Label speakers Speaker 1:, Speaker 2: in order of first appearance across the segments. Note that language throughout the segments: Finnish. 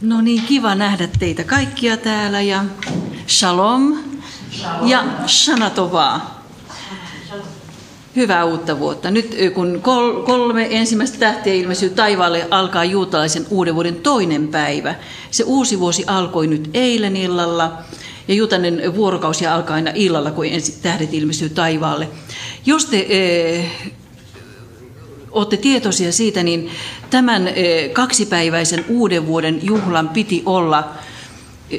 Speaker 1: No niin, kiva nähdä teitä kaikkia täällä ja shalom, ja shana tovaa. Hyvää uutta vuotta. Nyt kun kolme ensimmäistä tähtiä ilmestyy taivaalle, alkaa juutalaisen uuden vuoden toinen päivä. Se uusi vuosi alkoi nyt eilen illalla ja juutainen vuorokausi alkaa aina illalla, kun ensi tähdet ilmestyy taivaalle. Jos te olette tietoisia siitä, niin tämän eh, kaksipäiväisen uuden vuoden juhlan piti olla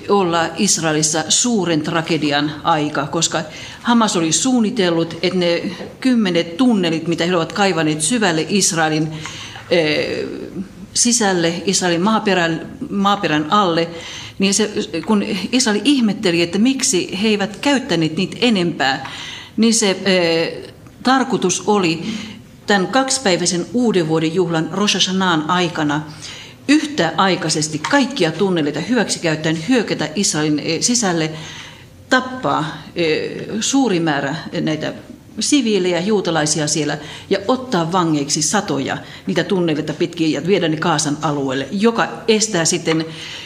Speaker 1: olla Israelissa suuren tragedian aika, koska Hamas oli suunnitellut, että ne kymmenet tunnelit, mitä he ovat kaivaneet syvälle Israelin eh, sisälle, Israelin maaperän, maaperän alle, niin se, kun Israel ihmetteli, että miksi he eivät käyttäneet niitä enempää, niin se eh, tarkoitus oli tämän kaksipäiväisen uuden vuoden juhlan Rosh aikana yhtäaikaisesti kaikkia tunneleita hyväksikäyttäen hyökätä Israelin eh, sisälle, tappaa eh, suuri määrä näitä siviilejä, juutalaisia siellä ja ottaa vangeiksi satoja niitä tunneleita pitkin ja viedä ne Kaasan alueelle, joka estää sitten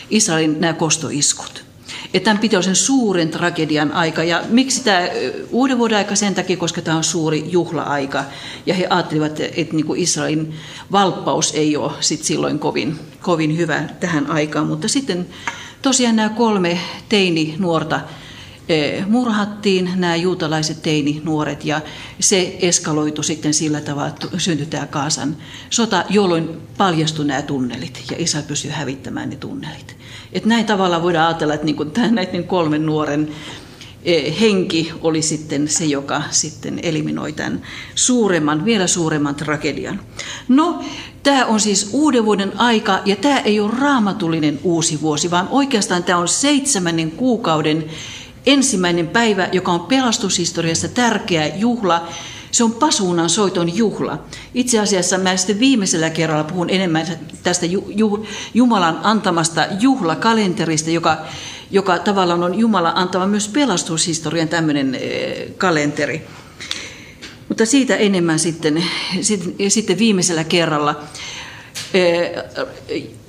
Speaker 1: Israelin nämä kostoiskut että tämän piti olla sen suuren tragedian aika. Ja miksi tämä uuden vuoden aika? Sen takia, koska tämä on suuri juhla-aika. Ja he ajattelivat, että niin kuin Israelin valppaus ei ole sit silloin kovin, kovin hyvä tähän aikaan. Mutta sitten tosiaan nämä kolme teini-nuorta murhattiin nämä juutalaiset teini-nuoret ja se eskaloitu sitten sillä tavalla, että syntyi tämä Kaasan sota, jolloin paljastui nämä tunnelit ja isä pystyi hävittämään ne tunnelit. Että näin tavalla voidaan ajatella, että niin kuin näiden kolmen nuoren e, henki oli sitten se, joka sitten eliminoi tämän suuremman, vielä suuremman tragedian. No, tämä on siis uuden vuoden aika, ja tämä ei ole raamatullinen uusi vuosi, vaan oikeastaan tämä on seitsemännen kuukauden ensimmäinen päivä, joka on pelastushistoriassa tärkeä juhla, se on pasuunan soiton juhla. Itse asiassa mä sitten viimeisellä kerralla puhun enemmän tästä Jumalan antamasta juhlakalenterista, joka, joka tavallaan on Jumala antama myös pelastushistorian tämmöinen eh, kalenteri. Mutta siitä enemmän sitten, sitten viimeisellä kerralla.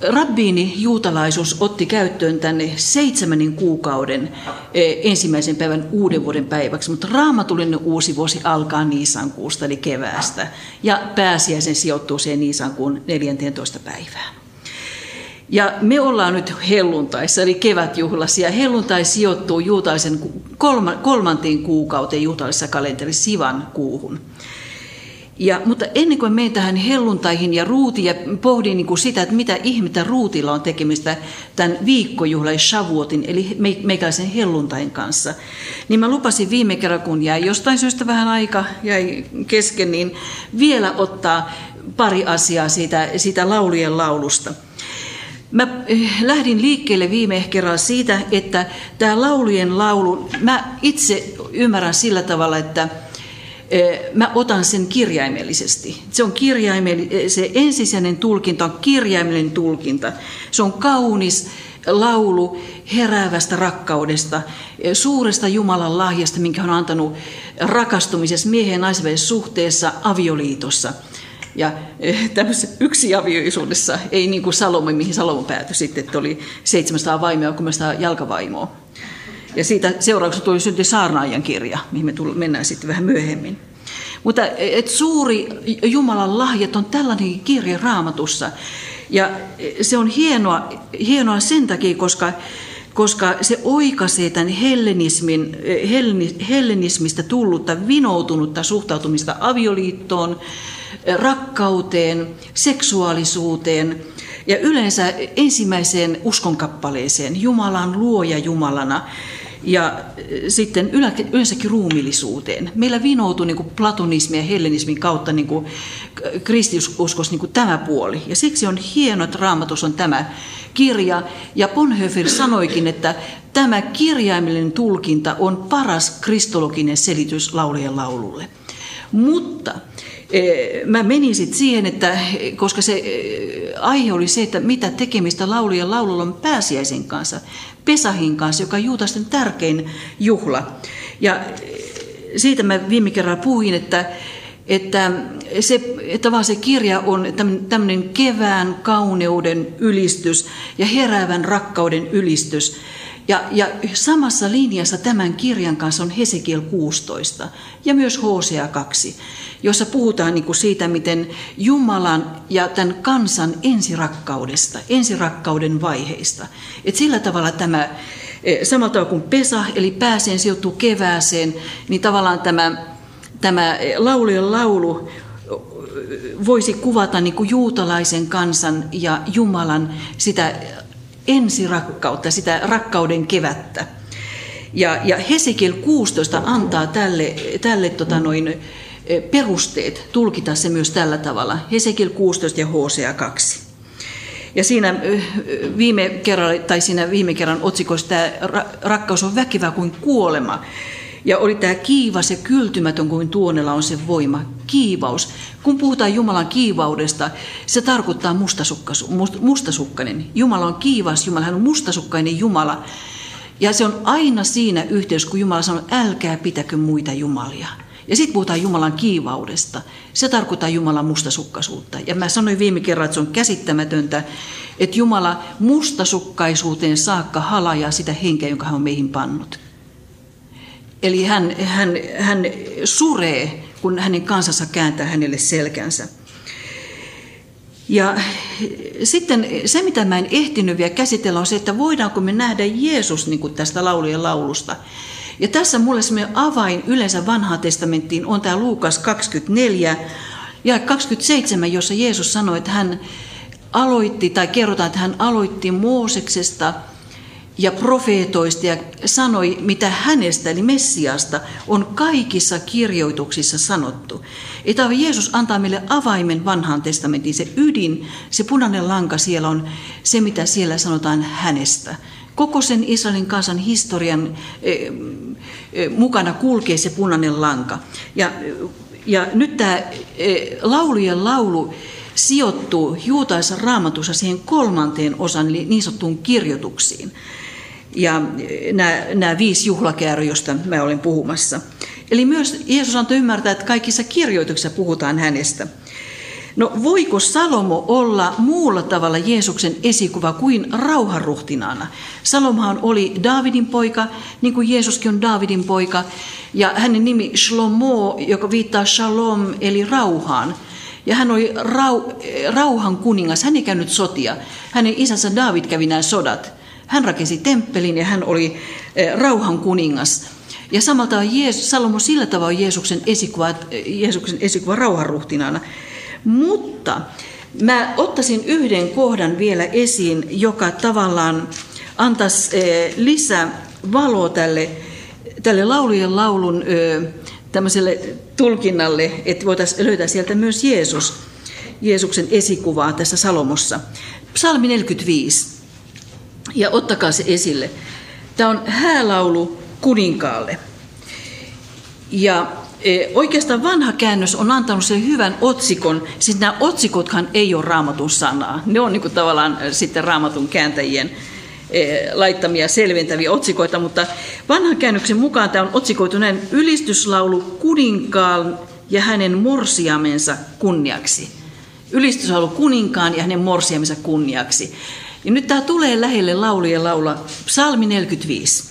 Speaker 1: Rabbiini juutalaisuus otti käyttöön tänne seitsemännen kuukauden ensimmäisen päivän uuden vuoden päiväksi, mutta raamatullinen uusi vuosi alkaa Niisankuusta eli keväästä ja pääsiäisen sijoittuu siihen Niisankuun 14. päivään. Ja me ollaan nyt helluntaissa, eli kevätjuhlassa, ja helluntai sijoittuu juutalaisen kolmanteen kuukauteen juutalaisessa kalenterissa Sivan kuuhun. Ja, mutta ennen kuin menen tähän helluntaihin ja ruutiin ja pohdin niin kuin sitä, että mitä ihmettä ruutilla on tekemistä tämän viikkojuhlan Shavuotin, eli meikäläisen helluntain kanssa, niin mä lupasin viime kerralla, kun jäi jostain syystä vähän aika, jäi kesken, niin vielä ottaa pari asiaa siitä, siitä laulujen laulusta. Mä eh, lähdin liikkeelle viime kerralla siitä, että tämä laulujen laulu, mä itse ymmärrän sillä tavalla, että mä otan sen kirjaimellisesti. Se on kirjaimellinen, se ensisijainen tulkinta on kirjaimellinen tulkinta. Se on kaunis laulu heräävästä rakkaudesta, suuresta Jumalan lahjasta, minkä hän on antanut rakastumisessa miehen ja suhteessa avioliitossa. Ja tämmöisessä yksiavioisuudessa, ei niin kuin Salomo, mihin Salomo päätyi sitten, että oli 700 vaimoa ja 300 jalkavaimoa. Ja siitä seurauksena tuli synti saarnaajan kirja, mihin me mennään sitten vähän myöhemmin. Mutta et suuri Jumalan lahjat on tällainen kirja raamatussa. Ja se on hienoa, hienoa sen takia, koska, koska se oikaisee tämän hellenismin, hellenismistä tullutta, vinoutunutta suhtautumista avioliittoon, rakkauteen, seksuaalisuuteen ja yleensä ensimmäiseen uskonkappaleeseen, Jumalan luoja Jumalana ja sitten yleensäkin ruumillisuuteen. Meillä vinoutuu niin kuin platonismin ja hellenismin kautta niin kuin kristiuskos niin kuin tämä puoli. Ja siksi on hienoa, että Raamatus on tämä kirja. Ja Bonhoeffer sanoikin, että tämä kirjaimellinen tulkinta on paras kristologinen selitys laulujen laululle. Mutta mä menin sitten siihen, että koska se aihe oli se, että mitä tekemistä laulujen laululla on pääsiäisen kanssa, Pesahin kanssa, joka on juutasten tärkein juhla. Ja siitä mä viime kerralla puhuin, että että se, vaan se kirja on tämmöinen kevään kauneuden ylistys ja heräävän rakkauden ylistys. Ja, ja samassa linjassa tämän kirjan kanssa on Hesekiel 16 ja myös Hosea 2, jossa puhutaan niin kuin siitä, miten Jumalan ja tämän kansan ensirakkaudesta, ensirakkauden vaiheista. Et sillä tavalla tämä, e, samalla tavalla kuin Pesa, eli pääseen sijoittuu kevääseen, niin tavallaan tämä, tämä laulujen laulu voisi kuvata niin kuin juutalaisen kansan ja Jumalan sitä ensirakkautta, sitä rakkauden kevättä. Ja, ja Hesekiel 16 antaa tälle, tälle tota noin, perusteet tulkita se myös tällä tavalla. Hesekiel 16 ja Hosea 2. Ja siinä viime, kerran, tai siinä viime kerran otsikossa tämä rakkaus on väkevä kuin kuolema. Ja oli tämä kiivas ja kyltymätön kuin tuonella on se voima. Kiivaus. Kun puhutaan Jumalan kiivaudesta, se tarkoittaa mustasukkainen. Jumala on kiivas Jumala, hän on mustasukkainen Jumala. Ja se on aina siinä yhteydessä, kun Jumala sanoo, älkää pitäkö muita jumalia. Ja sitten puhutaan Jumalan kiivaudesta. Se tarkoittaa Jumalan mustasukkaisuutta. Ja mä sanoin viime kerran, että se on käsittämätöntä, että Jumala mustasukkaisuuteen saakka halajaa sitä henkeä, jonka hän on meihin pannut. Eli hän, hän, hän suree, kun hänen kansansa kääntää hänelle selkänsä. Ja sitten se, mitä mä en ehtinyt vielä käsitellä, on se, että voidaanko me nähdä Jeesus niin kuin tästä laulujen laulusta. Ja tässä mulle se avain yleensä vanhaan testamenttiin on tämä Luukas 24 ja 27, jossa Jeesus sanoi, että hän aloitti, tai kerrotaan, että hän aloitti Mooseksesta – ja profeetoista ja sanoi, mitä hänestä, eli Messiasta, on kaikissa kirjoituksissa sanottu. Että Jeesus antaa meille avaimen vanhaan testamentin, se ydin, se punainen lanka siellä on se, mitä siellä sanotaan hänestä. Koko sen Israelin kansan historian e, e, mukana kulkee se punainen lanka. Ja, ja nyt tämä e, laulujen laulu sijoittuu juutaisen raamatussa siihen kolmanteen osaan, eli niin sanottuun kirjoituksiin ja nämä, nämä viisi juhlakäärö, josta mä olen puhumassa. Eli myös Jeesus antoi ymmärtää, että kaikissa kirjoituksissa puhutaan hänestä. No voiko Salomo olla muulla tavalla Jeesuksen esikuva kuin rauhanruhtinaana? Salomohan oli Daavidin poika, niin kuin Jeesuskin on Daavidin poika, ja hänen nimi Shlomo, joka viittaa shalom, eli rauhaan. Ja hän oli rau, rauhan kuningas, hän ei käynyt sotia. Hänen isänsä David kävi nämä sodat. Hän rakensi temppelin ja hän oli eh, rauhan kuningas. Ja samalta on Jeesus, Salomo sillä tavalla on Jeesuksen esikuva, Jeesuksen esikuva rauhanruhtinaana. Mutta mä ottaisin yhden kohdan vielä esiin, joka tavallaan antaisi eh, lisää valoa tälle, tälle laulujen laulun eh, tämmöiselle tulkinnalle, että voitaisiin löytää sieltä myös Jeesus, Jeesuksen esikuvaa tässä Salomossa. Psalmi 45 ja ottakaa se esille. Tämä on häälaulu kuninkaalle. Ja e, oikeastaan vanha käännös on antanut sen hyvän otsikon. Siis nämä otsikothan ei ole raamatun sanaa. Ne on niin tavallaan e, sitten raamatun kääntäjien e, laittamia selventäviä otsikoita, mutta vanhan käännöksen mukaan tämä on otsikoitu näin ylistyslaulu kuninkaan ja hänen morsiamensa kunniaksi. Ylistyslaulu kuninkaan ja hänen morsiamensa kunniaksi. Ja nyt tämä tulee lähelle laulujen laula, psalmi 45.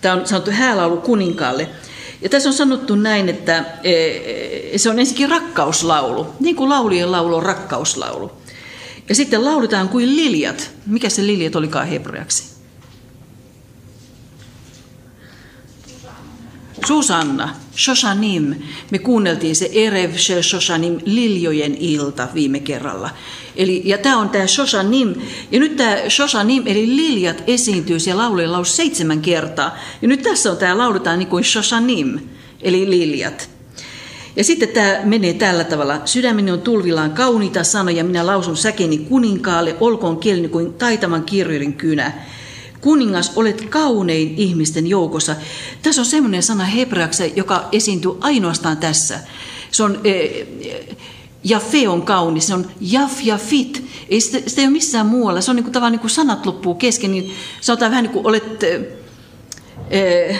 Speaker 1: Tämä on sanottu häälaulu kuninkaalle. Ja tässä on sanottu näin, että e, se on ensinnäkin rakkauslaulu, niin kuin laulujen laulu on rakkauslaulu. Ja sitten lauletaan kuin liljat. Mikä se liljat olikaan hebreaksi? Susanna, Shoshanim. Me kuunneltiin se Erev Shoshanim, liljojen ilta viime kerralla. Eli, ja tämä on tämä Shoshanim. Ja nyt tämä Shoshanim, eli liljat, esiintyy siellä laulujen laulussa seitsemän kertaa. Ja nyt tässä on tämä lauletaan niin kuin Shoshanim, eli liljat. Ja sitten tämä menee tällä tavalla. Sydämeni on tulvillaan kauniita sanoja, minä lausun säkeni kuninkaalle, olkoon kieleni kuin taitaman kirjojen kynä. Kuningas, olet kaunein ihmisten joukossa. Tässä on semmoinen sana hebreaksi, joka esiintyy ainoastaan tässä. Se on, e, ja fe on kaunis, se on jaf ja fit. Ei sitä, sitä ei ole missään muualla. Se on niin kuin, tavallaan niin kuin sanat loppuu kesken, niin sanotaan vähän niin kuin olet... E,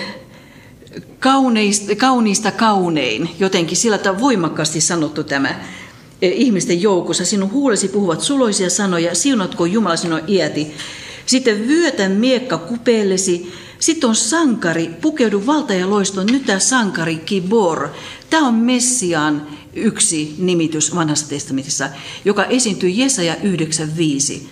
Speaker 1: kauneista, kauniista kaunein, jotenkin sillä tavalla voimakkaasti sanottu tämä e, ihmisten joukossa. Sinun huulesi puhuvat suloisia sanoja, siunatko Jumala sinun iäti. Sitten vyötä miekka kupeellesi, sitten on sankari, pukeudu valta ja loistoon. Nyt tämä sankari, kibor, tämä on Messiaan yksi nimitys vanhassa testamentissa, joka esiintyy Jesaja 9.5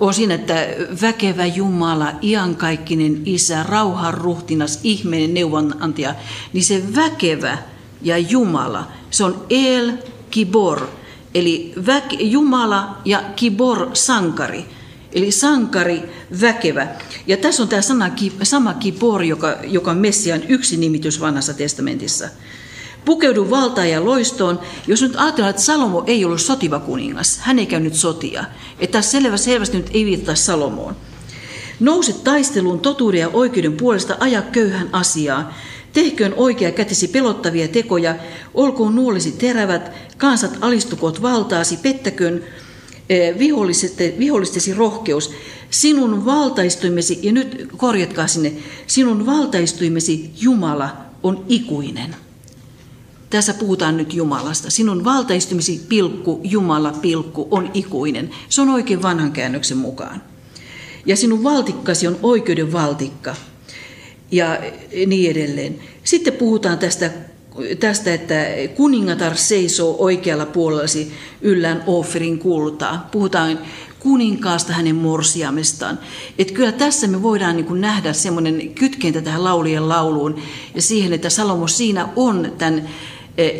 Speaker 1: on siinä, että väkevä Jumala, iankaikkinen Isä, rauhan ruhtinas, ihmeinen neuvonantaja, niin se väkevä ja Jumala, se on El Kibor, eli väke, Jumala ja Kibor sankari. Eli sankari, väkevä. Ja tässä on tämä sana, sama kibor, joka, joka on Messian yksi nimitys vanhassa testamentissa. Pukeudu valtaan ja loistoon. Jos nyt ajatellaan, että Salomo ei ollut sotiva kuningas, hän ei käynyt sotia. Että selvä, selvästi nyt ei viittaa Salomoon. Nouse taisteluun totuuden ja oikeuden puolesta, aja köyhän asiaa. Tehköön oikea kätesi pelottavia tekoja, olkoon nuolisi terävät, kansat alistukoot valtaasi, pettäköön vihollistesi rohkeus. Sinun valtaistuimesi, ja nyt korjatkaa sinne, sinun valtaistuimesi Jumala on ikuinen. Tässä puhutaan nyt Jumalasta. Sinun valtaistumisi pilkku, Jumala pilkku, on ikuinen. Se on oikein vanhan käännöksen mukaan. Ja sinun valtikkasi on oikeuden valtikka. Ja niin edelleen. Sitten puhutaan tästä, tästä että kuningatar seisoo oikealla puolellasi yllään Oferin kultaa. Puhutaan kuninkaasta hänen morsiamestaan. Että kyllä tässä me voidaan niin kuin nähdä semmoinen kytkentä tähän laulien lauluun ja siihen, että Salomo siinä on tämän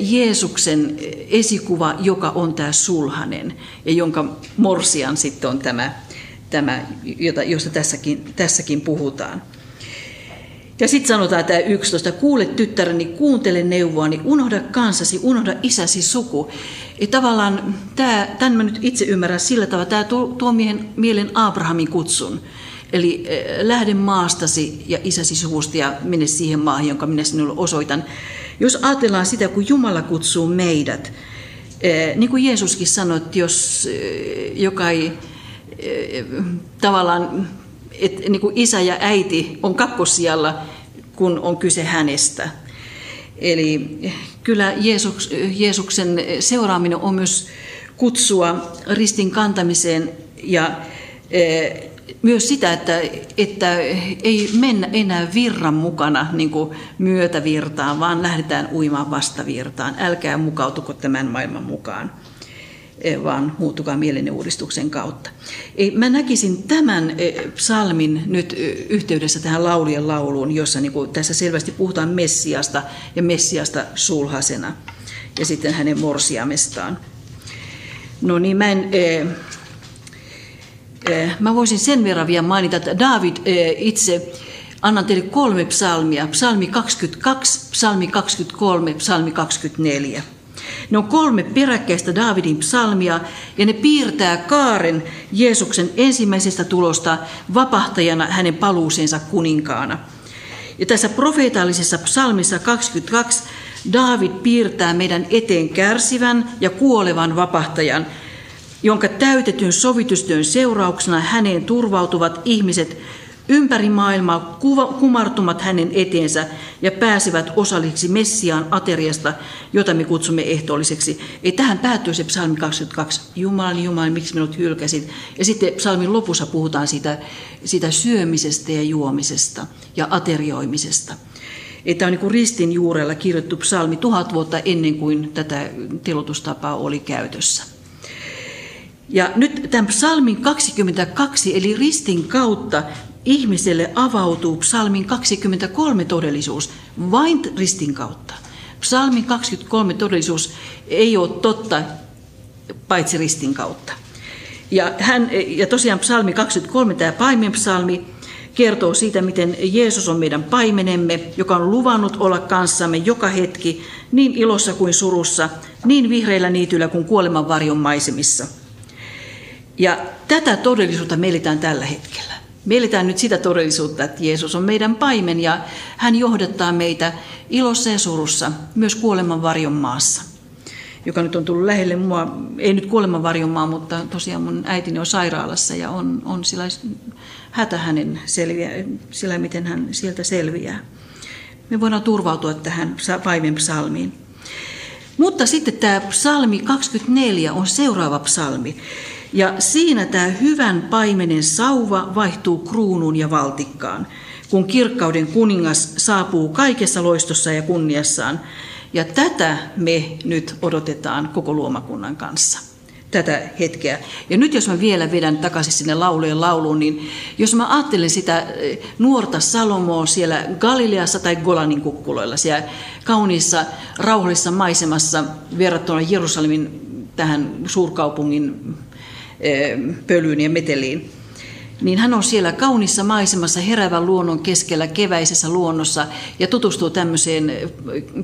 Speaker 1: Jeesuksen esikuva, joka on tämä sulhanen ja jonka morsian sitten on tämä, tämä jota, josta tässäkin, tässäkin puhutaan. Ja sitten sanotaan tämä 11, kuule tyttäreni, kuuntele neuvoani, unohda kansasi, unohda isäsi suku. Ja tavallaan tämä, tämän mä nyt itse ymmärrän sillä tavalla, tämä tuo, tuo miehen mielen Abrahamin kutsun. Eli lähde maastasi ja isäsi suvusta ja mene siihen maahan, jonka minä sinulle osoitan. Jos ajatellaan sitä, kun Jumala kutsuu meidät, eh, niin kuin Jeesuskin sanoi, että jos eh, joka ei eh, tavallaan, että niin kuin isä ja äiti on kakkosijalla, kun on kyse hänestä. Eli kyllä Jeesus, Jeesuksen seuraaminen on myös kutsua ristin kantamiseen ja myös sitä, että, että ei mennä enää virran mukana niin kuin myötävirtaan, vaan lähdetään uimaan vastavirtaan. Älkää mukautuko tämän maailman mukaan, vaan muuttukaa mielenne uudistuksen kautta. Mä näkisin tämän eh, psalmin nyt eh, yhteydessä tähän laulien lauluun, jossa niin kuin, tässä selvästi puhutaan Messiasta ja Messiasta sulhasena ja sitten hänen morsiamestaan. No niin, mä en... Eh, mä voisin sen verran vielä mainita, että David eh, itse, annan teille kolme psalmia, psalmi 22, psalmi 23, psalmi 24. Ne on kolme peräkkäistä Davidin psalmia ja ne piirtää kaaren Jeesuksen ensimmäisestä tulosta vapahtajana hänen paluuseensa kuninkaana. Ja tässä profeetallisessa psalmissa 22 David piirtää meidän eteen kärsivän ja kuolevan vapahtajan – jonka täytetyn sovitustyön seurauksena häneen turvautuvat ihmiset ympäri maailmaa kumartumat hänen eteensä ja pääsevät osallisiksi Messiaan ateriasta, jota me kutsumme ehtoolliseksi. Ei tähän päättyy se psalmi 22. Jumalani, Jumalani, miksi minut hylkäsit? Ja sitten psalmin lopussa puhutaan siitä, siitä syömisestä ja juomisesta ja aterioimisesta. Että on niin ristin juurella kirjoittu psalmi tuhat vuotta ennen kuin tätä telotustapaa oli käytössä. Ja nyt tämän psalmin 22, eli ristin kautta, ihmiselle avautuu psalmin 23 todellisuus, vain ristin kautta. Psalmin 23 todellisuus ei ole totta, paitsi ristin kautta. Ja, hän, ja tosiaan psalmi 23, tämä paimenpsalmi, kertoo siitä, miten Jeesus on meidän paimenemme, joka on luvannut olla kanssamme joka hetki, niin ilossa kuin surussa, niin vihreillä niityillä kuin kuoleman varjon maisemissa – ja tätä todellisuutta me eletään tällä hetkellä. Me eletään nyt sitä todellisuutta, että Jeesus on meidän paimen ja hän johdattaa meitä ilossa ja surussa, myös kuoleman varjon maassa, joka nyt on tullut lähelle mua, ei nyt kuoleman varjon maa, mutta tosiaan mun äitini on sairaalassa ja on, on sillä hätä hänen selviä, sillä miten hän sieltä selviää. Me voidaan turvautua tähän paimen psalmiin. Mutta sitten tämä psalmi 24 on seuraava psalmi. Ja siinä tämä hyvän paimenen sauva vaihtuu kruunuun ja valtikkaan, kun kirkkauden kuningas saapuu kaikessa loistossa ja kunniassaan. Ja tätä me nyt odotetaan koko luomakunnan kanssa tätä hetkeä. Ja nyt jos mä vielä vedän takaisin sinne laulujen lauluun, niin jos mä ajattelen sitä eh, nuorta Salomoa siellä Galileassa tai Golanin kukkuloilla, siellä kauniissa, rauhallisessa maisemassa verrattuna Jerusalemin tähän suurkaupungin pölyyn ja meteliin, niin hän on siellä kaunissa maisemassa herävän luonnon keskellä keväisessä luonnossa ja tutustuu tämmöiseen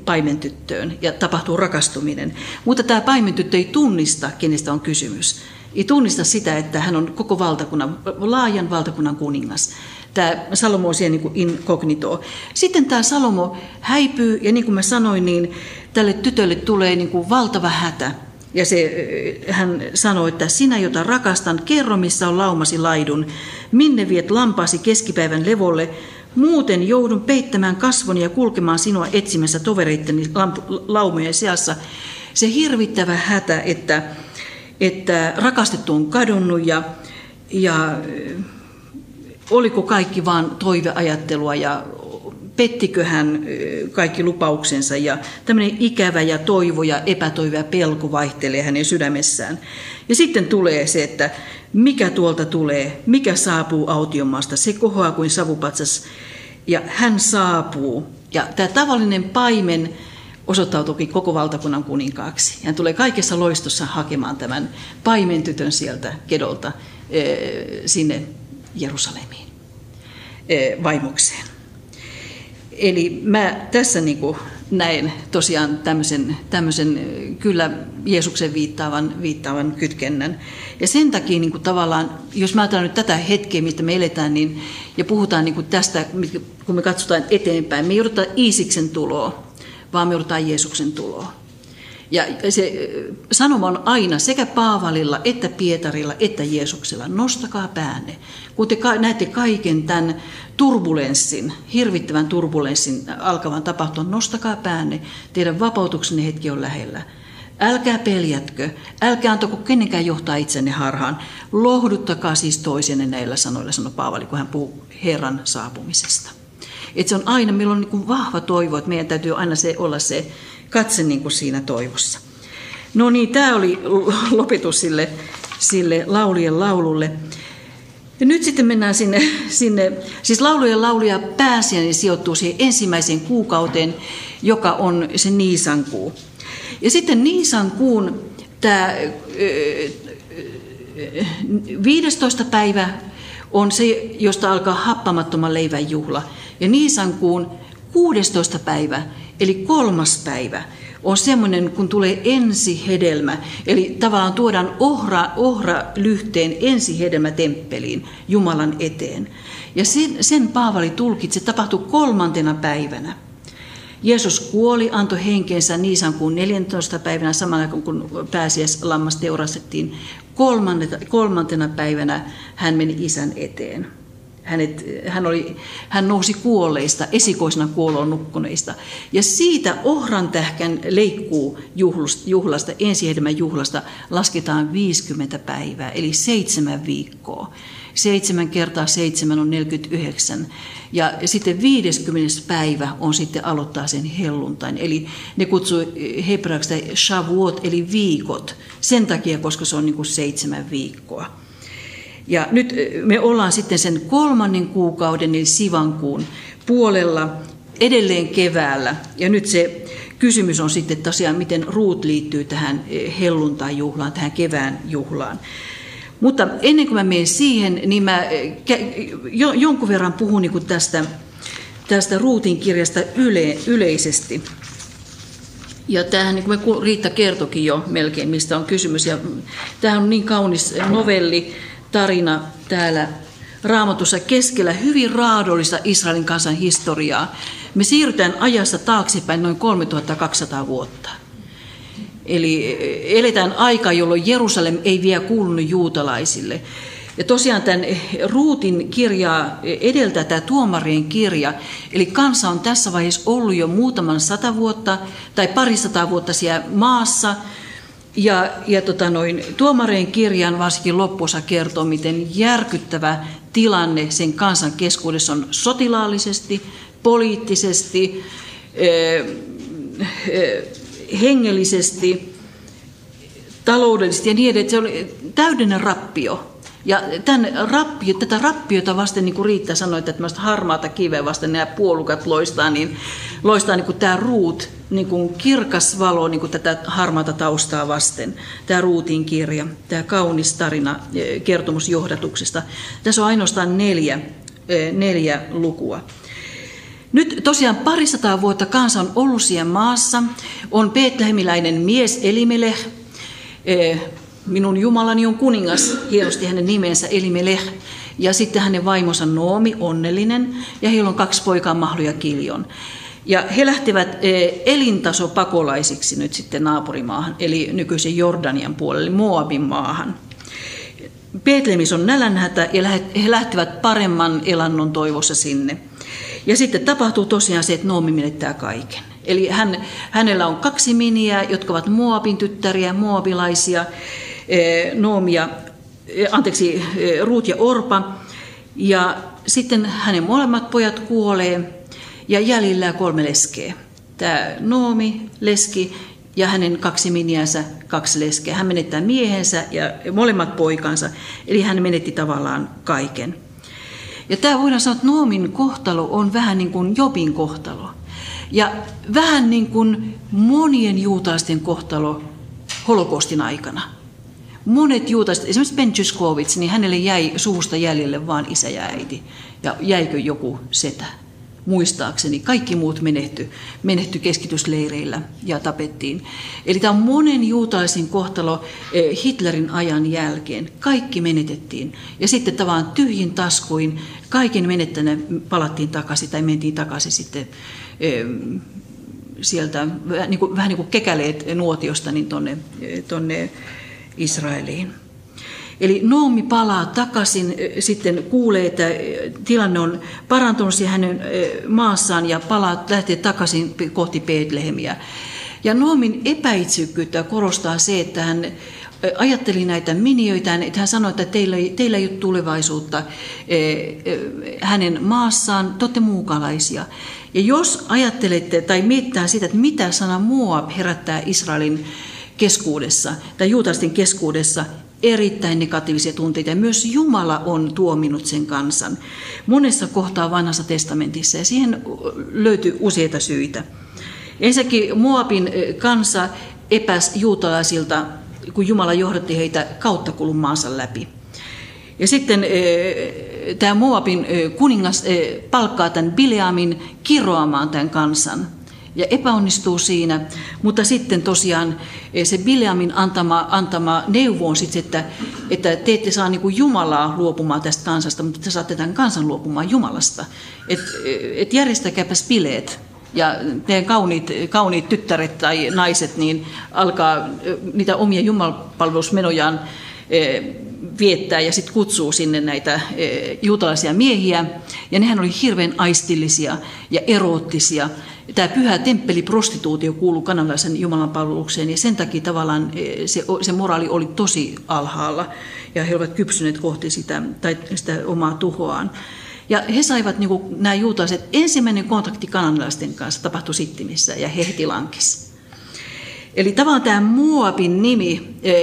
Speaker 1: paimentyttöön ja tapahtuu rakastuminen. Mutta tämä paimentyttö ei tunnista, kenestä on kysymys. Ei tunnista sitä, että hän on koko valtakunnan, laajan valtakunnan kuningas. Tämä Salomo on siellä niin inkognito. Sitten tämä Salomo häipyy ja niin kuin mä sanoin, niin tälle tytölle tulee niin kuin valtava hätä. Ja se, hän sanoi, että sinä, jota rakastan, kerro, missä on laumasi laidun. Minne viet lampaasi keskipäivän levolle? Muuten joudun peittämään kasvoni ja kulkemaan sinua etsimässä tovereitteni laumojen seassa. Se hirvittävä hätä, että, että rakastettu on kadonnut ja, ja oliko kaikki vain toiveajattelua ja pettikö hän kaikki lupauksensa ja tämmöinen ikävä ja toivo ja epätoivo ja pelko vaihtelee hänen sydämessään. Ja sitten tulee se, että mikä tuolta tulee, mikä saapuu autiomaasta, se kohoaa kuin savupatsas ja hän saapuu. Ja tämä tavallinen paimen osoittautuikin koko valtakunnan kuninkaaksi. Hän tulee kaikessa loistossa hakemaan tämän paimentytön sieltä kedolta sinne Jerusalemiin vaimokseen. Eli mä tässä niin kuin näen tosiaan tämmöisen, tämmöisen kyllä Jeesuksen viittaavan, viittaavan kytkennän. Ja sen takia niin kuin tavallaan, jos mä ajattelen nyt tätä hetkeä, mistä me eletään, niin, ja puhutaan niin kuin tästä, kun me katsotaan eteenpäin, me odota Iisiksen tuloa, vaan me odotetaan Jeesuksen tuloa. Ja se sanoma on aina sekä Paavalilla, että Pietarilla, että Jeesuksella. Nostakaa päänne. Kun te näette kaiken tämän turbulenssin, hirvittävän turbulenssin alkavan tapahtua, nostakaa päänne. Teidän vapautuksenne hetki on lähellä. Älkää peljätkö, älkää antako kenenkään johtaa itsenne harhaan. Lohduttakaa siis toisenne näillä sanoilla, sanoi Paavali, kun hän puhuu Herran saapumisesta. Et se on aina, meillä on niin vahva toivo, että meidän täytyy aina se olla se katse niin kuin siinä toivossa. No niin, tämä oli lopetus sille, sille laulien laululle. Ja nyt sitten mennään sinne, sinne siis laulujen lauluja pääsiäinen sijoittuu siihen ensimmäiseen kuukauteen, joka on se Niisan kuu. Ja sitten Niisan kuun tämä 15. päivä on se, josta alkaa happamattoman leivän juhla. Ja Niisan kuun 16. päivä Eli kolmas päivä on semmoinen, kun tulee ensihedelmä, eli tavallaan tuodaan ohra, ohra lyhteen ensihedelmä temppeliin Jumalan eteen. Ja sen, sen Paavali tulkitsi, tapahtui kolmantena päivänä. Jeesus kuoli, antoi henkensä Niisan kuun 14. päivänä, samalla kun lammas teurastettiin. Kolmantena päivänä hän meni isän eteen. Hänet, hän, oli, hän nousi kuolleista, esikoisena kuoloon nukkuneista. Ja siitä ohran tähkän leikkuu juhlasta, ensihedelmän juhlasta, lasketaan 50 päivää, eli seitsemän viikkoa. Seitsemän kertaa seitsemän on 49. Ja sitten 50. päivä on sitten aloittaa sen helluntain. Eli ne kutsuu hebraaksi shavuot, eli viikot. Sen takia, koska se on niin kuin seitsemän viikkoa. Ja nyt me ollaan sitten sen kolmannen kuukauden, eli sivankuun puolella, edelleen keväällä. Ja nyt se kysymys on sitten tosiaan, miten ruut liittyy tähän helluntai-juhlaan, tähän kevään juhlaan. Mutta ennen kuin mä menen siihen, niin mä jo, jonkun verran puhun niin tästä, tästä Ruutin kirjasta yle, yleisesti. Ja tämähän, niin kuin Riitta kertokin jo melkein, mistä on kysymys. Ja tämähän on niin kaunis novelli, tarina täällä raamatussa keskellä hyvin raadollista Israelin kansan historiaa. Me siirrytään ajassa taaksepäin noin 3200 vuotta. Eli eletään aika, jolloin Jerusalem ei vielä kuulunut juutalaisille. Ja tosiaan tämän Ruutin kirjaa edeltää tämä tuomarien kirja, eli kansa on tässä vaiheessa ollut jo muutaman sata vuotta tai parisataa vuotta siellä maassa, ja, ja tota noin, tuomareen kirjan varsinkin loppuosa kertoo, miten järkyttävä tilanne sen kansan keskuudessa on sotilaallisesti, poliittisesti, eh, eh, hengellisesti, taloudellisesti ja niin edelleen. Se oli täydellinen rappio. Ja tämän rappio, tätä rappiota vasten niin kuin Riitta sanoi, että tämmöistä harmaata kiveä vasten nämä puolukat loistaa, niin loistaa niin kuin tämä ruut, niin kuin kirkas valo niin kuin tätä harmaata taustaa vasten. Tämä ruutin kirja, tämä kaunis tarina eh, kertomusjohdatuksesta. Tässä on ainoastaan neljä, eh, neljä lukua. Nyt tosiaan parisataa vuotta kansa on ollut siellä maassa. On Betlehemiläinen mies Elimelech, eh, minun Jumalani on kuningas, hienosti hänen nimensä Elimelech. Ja sitten hänen vaimonsa Noomi, onnellinen, ja heillä on kaksi poikaa, Mahlu ja Kiljon. Ja he lähtevät eh, elintasopakolaisiksi nyt sitten naapurimaahan, eli nykyisen Jordanian puolelle, Moabin maahan. Betlemis on nälänhätä ja he lähtevät paremman elannon toivossa sinne. Ja sitten tapahtuu tosiaan se, että Noomi menettää kaiken. Eli hän, hänellä on kaksi miniä, jotka ovat Moabin tyttäriä, moabilaisia, Eh, Noomia, eh, anteeksi, eh, Ruut ja Orpa. Ja sitten hänen molemmat pojat kuolee ja jäljellä kolme leskeä. Tämä Noomi, leski ja hänen kaksi miniänsä, kaksi leskeä. Hän menettää miehensä ja molemmat poikansa, eli hän menetti tavallaan kaiken. Ja tämä voidaan sanoa, että Noomin kohtalo on vähän niin kuin Jobin kohtalo. Ja vähän niin kuin monien juutalaisten kohtalo holokostin aikana. Monet juutalaiset, esimerkiksi Ben Tyskovits, niin hänelle jäi suvusta jäljelle vain isä ja äiti. Ja jäikö joku setä? Muistaakseni kaikki muut menehty, menehty keskitysleireillä ja tapettiin. Eli tämä on monen juutalaisin kohtalo eh, Hitlerin ajan jälkeen. Kaikki menetettiin. Ja sitten tavallaan tyhjin taskuin kaiken menettäneen palattiin takaisin tai mentiin takaisin sitten eh, sieltä niin kuin, vähän niin kuin kekäleet nuotiosta niin tonne, eh, tonne Israeliin. Eli Noomi palaa takaisin, sitten kuulee, että tilanne on parantunut hänen maassaan ja palaa, lähtee takaisin kohti Betlehemiä. Ja Noomin epäitsykkyyttä korostaa se, että hän ajatteli näitä minioita, että hän sanoi, että teillä ei, teillä ei ole tulevaisuutta hänen maassaan, te olette muukalaisia. Ja jos ajattelette tai mietitään sitä, että mitä sana Moab herättää Israelin keskuudessa tai juutalaisten keskuudessa erittäin negatiivisia tunteita ja myös Jumala on tuominut sen kansan monessa kohtaa vanhassa testamentissa ja siihen löytyy useita syitä. Ensinnäkin Moabin kansa epäs juutalaisilta, kun Jumala johdatti heitä kauttakulun maansa läpi. Ja sitten tämä Moabin kuningas palkkaa tämän Bileamin kiroamaan tämän kansan ja epäonnistuu siinä, mutta sitten tosiaan eh, se Bileamin antama, antama neuvo on sitten, että, että te ette saa niin kuin Jumalaa luopumaan tästä kansasta, mutta te saatte tämän kansan luopumaan Jumalasta. Et, eh, et järjestäkääpäs bileet ja teidän kauniit, kauniit tyttäret tai naiset niin alkaa eh, niitä omia jumalpalvelusmenojaan viettää ja sitten kutsuu sinne näitä juutalaisia miehiä. Ja nehän oli hirveän aistillisia ja eroottisia tämä pyhä temppeliprostituutio kuuluu kanalaisen Jumalan palvelukseen ja sen takia tavallaan e, se, se moraali oli tosi alhaalla ja he olivat kypsyneet kohti sitä, tai sitä omaa tuhoaan. Ja he saivat, niin kuin nämä juutalaiset, ensimmäinen kontakti kanalaisten kanssa tapahtui Sittimissä ja he heti lankesi. Eli tavallaan tämä Moabin nimi e,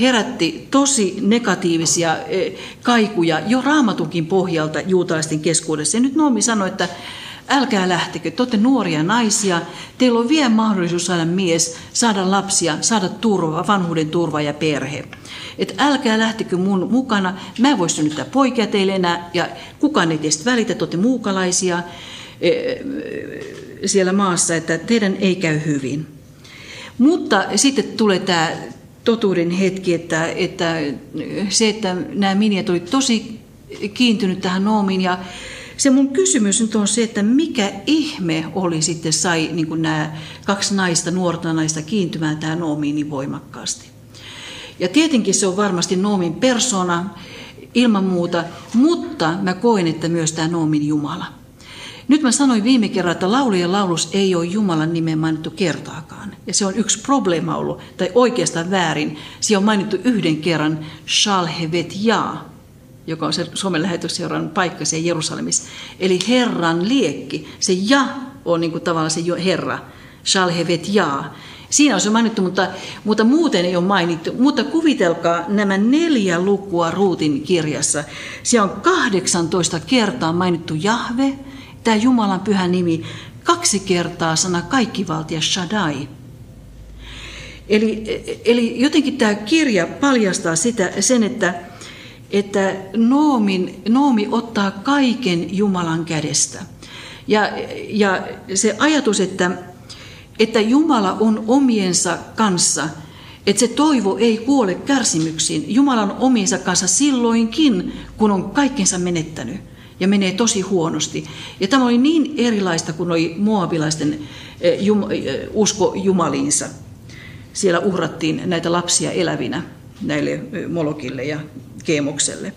Speaker 1: herätti tosi negatiivisia e, kaikuja jo raamatunkin pohjalta juutalaisten keskuudessa. Ja nyt Noomi sanoi, että älkää lähtekö, te olette nuoria naisia, teillä on vielä mahdollisuus saada mies, saada lapsia, saada turva, vanhuuden turva ja perhe. Et älkää lähtekö mun mukana, mä en voi synnyttää poikia teille enää, ja kukaan ei teistä välitä, te muukalaisia e, siellä maassa, että teidän ei käy hyvin. Mutta sitten tulee tämä totuuden hetki, että, että se, että nämä miniat oli tosi kiintynyt tähän Noomiin ja se mun kysymys nyt on se, että mikä ihme oli sitten sai niin kuin nämä kaksi naista, nuorta naista kiintymään tähän Noomiin niin voimakkaasti. Ja tietenkin se on varmasti Noomin persona, ilman muuta, mutta mä koen, että myös tämä Noomin Jumala. Nyt mä sanoin viime kerralla, että laulujen laulus ei ole Jumalan nimen mainittu kertaakaan. Ja se on yksi probleema ollut, tai oikeastaan väärin. Se on mainittu yhden kerran, Shalhevet Ja, joka on se Suomen lähetysseuran paikka se Jerusalemissa. Eli Herran liekki. Se Ja on niin kuin tavallaan se Herra, Shalhevet Ja. Siinä on se mainittu, mutta, mutta muuten ei ole mainittu. Mutta kuvitelkaa nämä neljä lukua Ruutin kirjassa. Siellä on 18 kertaa mainittu Jahve, tämä Jumalan pyhä nimi, kaksi kertaa sana kaikkivaltia Shaddai. Eli, eli jotenkin tämä kirja paljastaa sitä, sen, että, että Noomin, Noomi ottaa kaiken Jumalan kädestä. Ja, ja se ajatus, että, että Jumala on omiensa kanssa, että se toivo ei kuole kärsimyksiin. Jumala on omiensa kanssa silloinkin, kun on kaikkensa menettänyt ja menee tosi huonosti. Ja tämä oli niin erilaista kuin oli moabilaisten eh, eh, usko jumaliinsa. Siellä uhrattiin näitä lapsia elävinä näille eh, Molokille ja Keemokselle.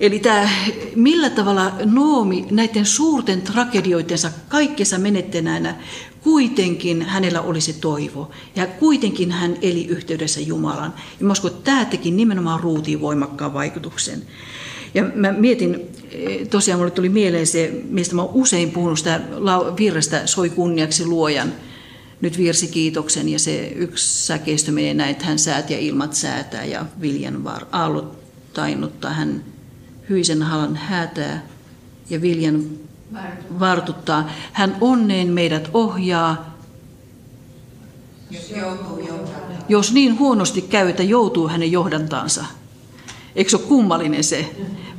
Speaker 1: Eli tämä, millä tavalla Noomi näiden suurten tragedioitensa kaikkensa menettäneenä, kuitenkin hänellä oli se toivo. Ja kuitenkin hän eli yhteydessä Jumalan. Ja mä uskon, että tämä teki nimenomaan ruutiin voimakkaan vaikutuksen. Ja mä mietin, eh, tosiaan mulle tuli mieleen se, mistä mä usein puhunut sitä virrestä Soi kunniaksi luojan, nyt virsi kiitoksen ja se yksi säkeistö menee näin, että hän säät ja ilmat säätää ja viljan var, aallot tainnuttaa, hän hyisen halan häätää ja viljan vartuttaa. Hän onneen meidät ohjaa. Jos, joutuu Jos niin huonosti käy, että joutuu hänen johdantaansa. Eikö se ole kummallinen se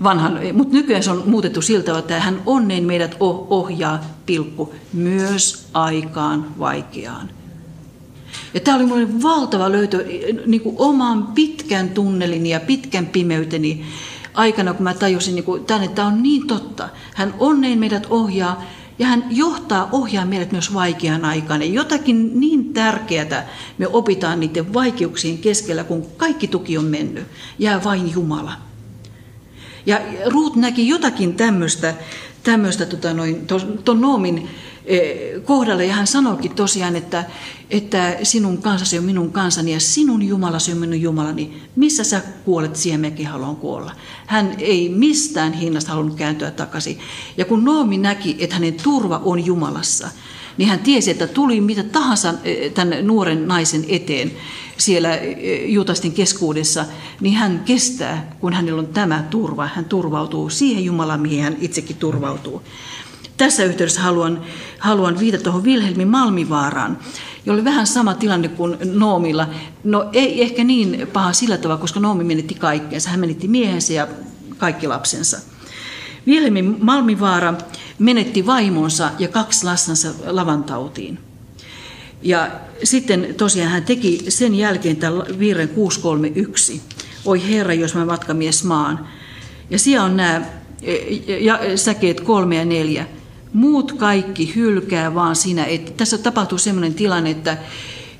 Speaker 1: vanhan, mutta nykyään se on muutettu siltä, että hän onneen meidät ohjaa, pilkku, myös aikaan vaikeaan. Ja tämä oli minulle valtava löytö niin kuin oman pitkän tunnelini ja pitkän pimeyteni aikana, kun mä tajusin, niin kuin, tämän, että tämä on niin totta. Hän onneen meidät ohjaa ja hän johtaa, ohjaa meidät myös vaikeaan aikaan. Ja jotakin niin tärkeää me opitaan niiden vaikeuksien keskellä, kun kaikki tuki on mennyt. Jää vain Jumala. Ja Ruut näki jotakin tämmöistä, tämmöistä tota noin, tuon Noomin kohdalle ja hän sanoikin tosiaan, että, että sinun kansasi on minun kansani ja sinun Jumalasi on minun Jumalani. Missä sä kuolet, siihen mekin haluan kuolla. Hän ei mistään hinnasta halunnut kääntyä takaisin. Ja kun Noomi näki, että hänen turva on Jumalassa, niin hän tiesi, että tuli mitä tahansa eh, tämän nuoren naisen eteen siellä eh, juutastin keskuudessa, niin hän kestää, kun hänellä on tämä turva. Hän turvautuu siihen Jumalaan, mihin hän itsekin turvautuu tässä yhteydessä haluan, haluan viitata tuohon Wilhelmin Malmivaaraan, jolla oli vähän sama tilanne kuin Noomilla. No ei ehkä niin paha sillä tavalla, koska Noomi menetti kaikkeensa. Hän menetti miehensä ja kaikki lapsensa. Wilhelmin Malmivaara menetti vaimonsa ja kaksi lastansa lavantautiin. Ja sitten tosiaan hän teki sen jälkeen tämän virren 631. Oi Herra, jos mä matkamies maan. Ja siellä on nämä ja säkeet kolme ja neljä. Muut kaikki hylkää vaan sinä. Että tässä tapahtuu sellainen tilanne, että,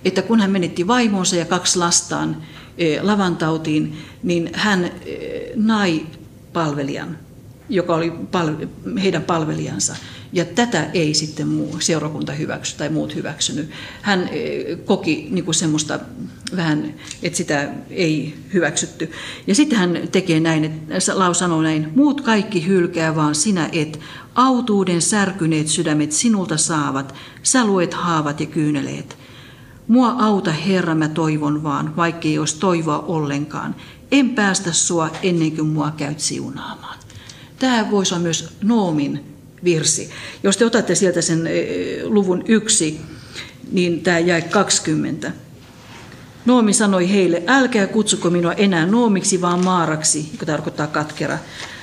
Speaker 1: että kun hän menetti vaimonsa ja kaksi lastaan e, lavantautiin, niin hän e, nai palvelijan, joka oli heidän palvelijansa. Ja tätä ei sitten muu seurakunta hyväksy tai muut hyväksynyt. Hän e, koki niin kuin semmoista vähän, että sitä ei hyväksytty. Ja sitten hän tekee näin, että Lau sanoo näin, muut kaikki hylkää vaan sinä et, autuuden särkyneet sydämet sinulta saavat, sä luet haavat ja kyyneleet. Mua auta Herra, mä toivon vaan, vaikkei olisi toivoa ollenkaan. En päästä sua ennen kuin mua käyt siunaamaan. Tämä voisi olla myös Noomin virsi. Jos te otatte sieltä sen eh, luvun yksi, niin tämä jäi 20. Noomi sanoi heille, älkää kutsuko minua enää Noomiksi, vaan Maaraksi, joka tarkoittaa katkera.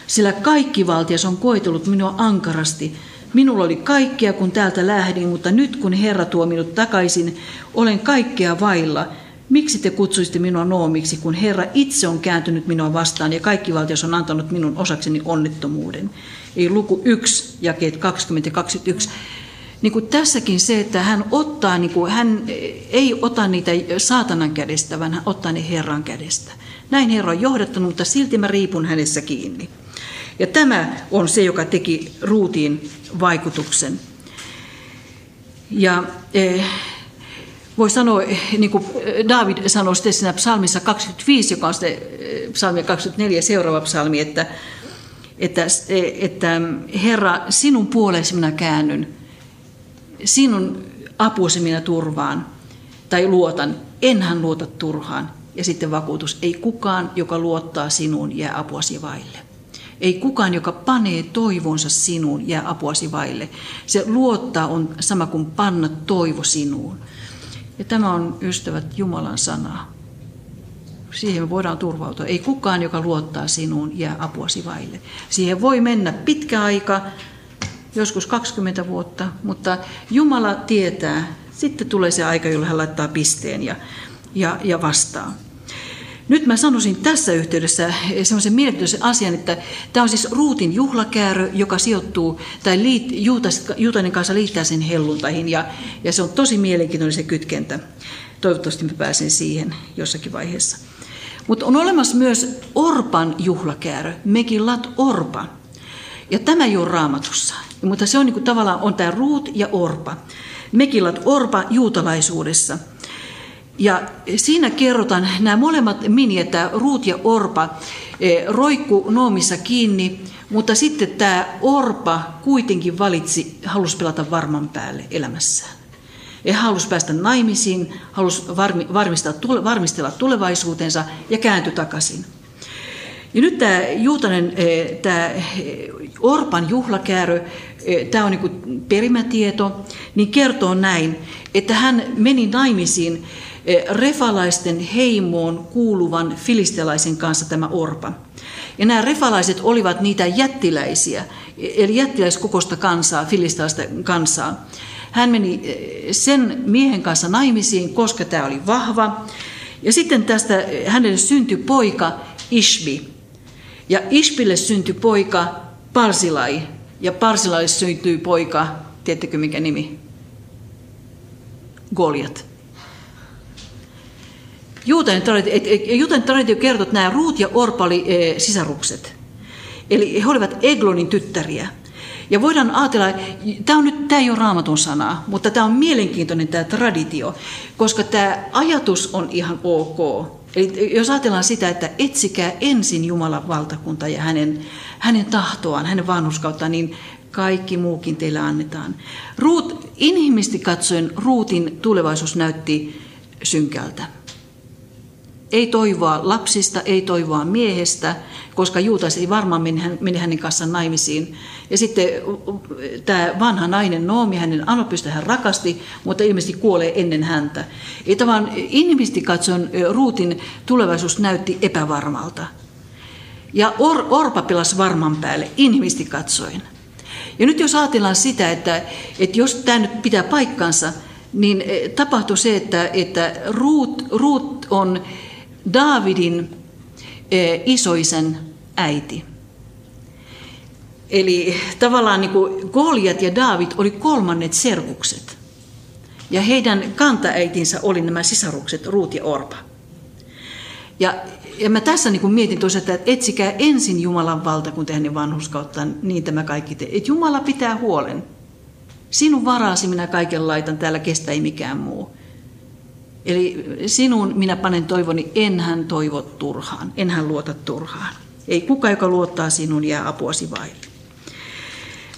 Speaker 1: Sillä kaikki valtias on koetellut minua ankarasti. Minulla oli kaikkea, kun täältä lähdin, mutta nyt kun Herra tuo minut takaisin, olen kaikkea vailla. Miksi te kutsuisitte minua Noomiksi, kun Herra itse on kääntynyt minua vastaan ja kaikki valtias on antanut minun osakseni onnettomuuden? Ei luku 1, jakeet 20 21 niin kuin tässäkin se, että hän ottaa, niin kuin, hän ei ota niitä saatanan kädestä, vaan hän ottaa ne Herran kädestä. Näin Herra on johdattanut, mutta silti mä riipun hänessä kiinni. Ja tämä on se, joka teki Ruutiin vaikutuksen. Ja eh, voi sanoa, niin kuin David sanoi sitten siinä psalmissa 25, joka on sitten eh, psalmi 24 seuraava psalmi, että, että, että Herra, sinun puoleesi minä käännyn, sinun apuasi minä turvaan tai luotan, enhän luota turhaan. Ja sitten vakuutus, ei kukaan, joka luottaa sinuun, jää apuasi vaille. Ei kukaan, joka panee toivonsa sinuun, jää apuasi vaille. Se luottaa on sama kuin panna toivo sinuun. Ja tämä on, ystävät, Jumalan sanaa. Siihen me voidaan turvautua. Ei kukaan, joka luottaa sinuun, jää apuasi vaille. Siihen voi mennä pitkä aika, joskus 20 vuotta, mutta Jumala tietää. Sitten tulee se aika, jolloin hän laittaa pisteen ja, ja, ja vastaa. Nyt mä sanoisin tässä yhteydessä semmoisen mielenkiintoisen asian, että tämä on siis Ruutin juhlakäärö, joka sijoittuu, tai liit, Juutas, Juutainen kanssa liittää sen helluntaihin, ja, ja se on tosi mielenkiintoinen se kytkentä. Toivottavasti mä pääsen siihen jossakin vaiheessa. Mutta on olemassa myös Orpan juhlakäärö, Mekillat Orpa. Ja tämä ei ole raamatussa, mutta se on niin kuin, tavallaan on tämä Ruut ja Orpa. Mekillat Orpa juutalaisuudessa – ja siinä kerrotaan nämä molemmat mini, että Ruut ja Orpa eh, roikku Noomissa kiinni, mutta sitten tämä Orpa kuitenkin valitsi, halusi pelata varman päälle elämässään. Ja halusi päästä naimisiin, halusi varmistella tulevaisuutensa ja kääntyi takaisin. Ja nyt tämä Juutanen, eh, tämä eh, Orpan juhlakäärö, tämä on niin perimätieto, niin kertoo näin, että hän meni naimisiin refalaisten heimoon kuuluvan filistelaisen kanssa tämä orpa. Ja nämä refalaiset olivat niitä jättiläisiä, eli jättiläiskokosta kansaa, filistelaista kansaa. Hän meni eh, sen miehen kanssa naimisiin, koska tämä oli vahva. Ja sitten tästä hänelle syntyi poika Ishbi. Ja Ishbille syntyi poika Parsilai. Ja Parsilaille syntyi poika, tiedättekö mikä nimi? Goliat. Juutainen traditio, juutainen traditio kertoo, että nämä Ruut ja Orpa oli e, sisarukset. Eli he olivat Eglonin tyttäriä. Ja voidaan ajatella, tämä, on nyt, tämä ei ole raamatun sanaa, mutta tämä on mielenkiintoinen tämä traditio, koska tämä ajatus on ihan ok. Eli jos ajatellaan sitä, että etsikää ensin Jumalan valtakunta ja hänen, hänen tahtoaan, hänen vanhuskauttaan, niin kaikki muukin teille annetaan. Ruut, inhimillisesti katsoen Ruutin tulevaisuus näytti synkältä. Ei toivoa lapsista, ei toivoa miehestä, koska Juutas ei varmaan mene hänen kanssaan naimisiin. Ja sitten tämä vanha nainen Noomi, hänen anopystä hän rakasti, mutta ilmeisesti kuolee ennen häntä. Ei vaan inhimillisesti katsoen Ruutin tulevaisuus näytti epävarmalta. Ja Or, Orpa pelasi varman päälle, inhimillisesti katsoen. Ja nyt jos ajatellaan sitä, että, että jos tämä nyt pitää paikkansa, niin tapahtui se, että, että Ruut, Ruut on Daavidin eh, isoisen äiti. Eli tavallaan niin kuin Goliat ja Daavid oli kolmannet serkukset. Ja heidän kantaäitinsä oli nämä sisarukset, Ruut ja Orpa. Ja, ja mä tässä niin mietin tosiaan, että etsikää ensin Jumalan valta, kun te hänen vanhuskauttaan, niin tämä kaikki te. Että Jumala pitää huolen. Sinun varaasi minä kaiken laitan, täällä kestä ei mikään muu. Eli sinun minä panen toivoni, enhän toivo turhaan, enhän luota turhaan. Ei kuka, joka luottaa sinun, jää apuasi vaille.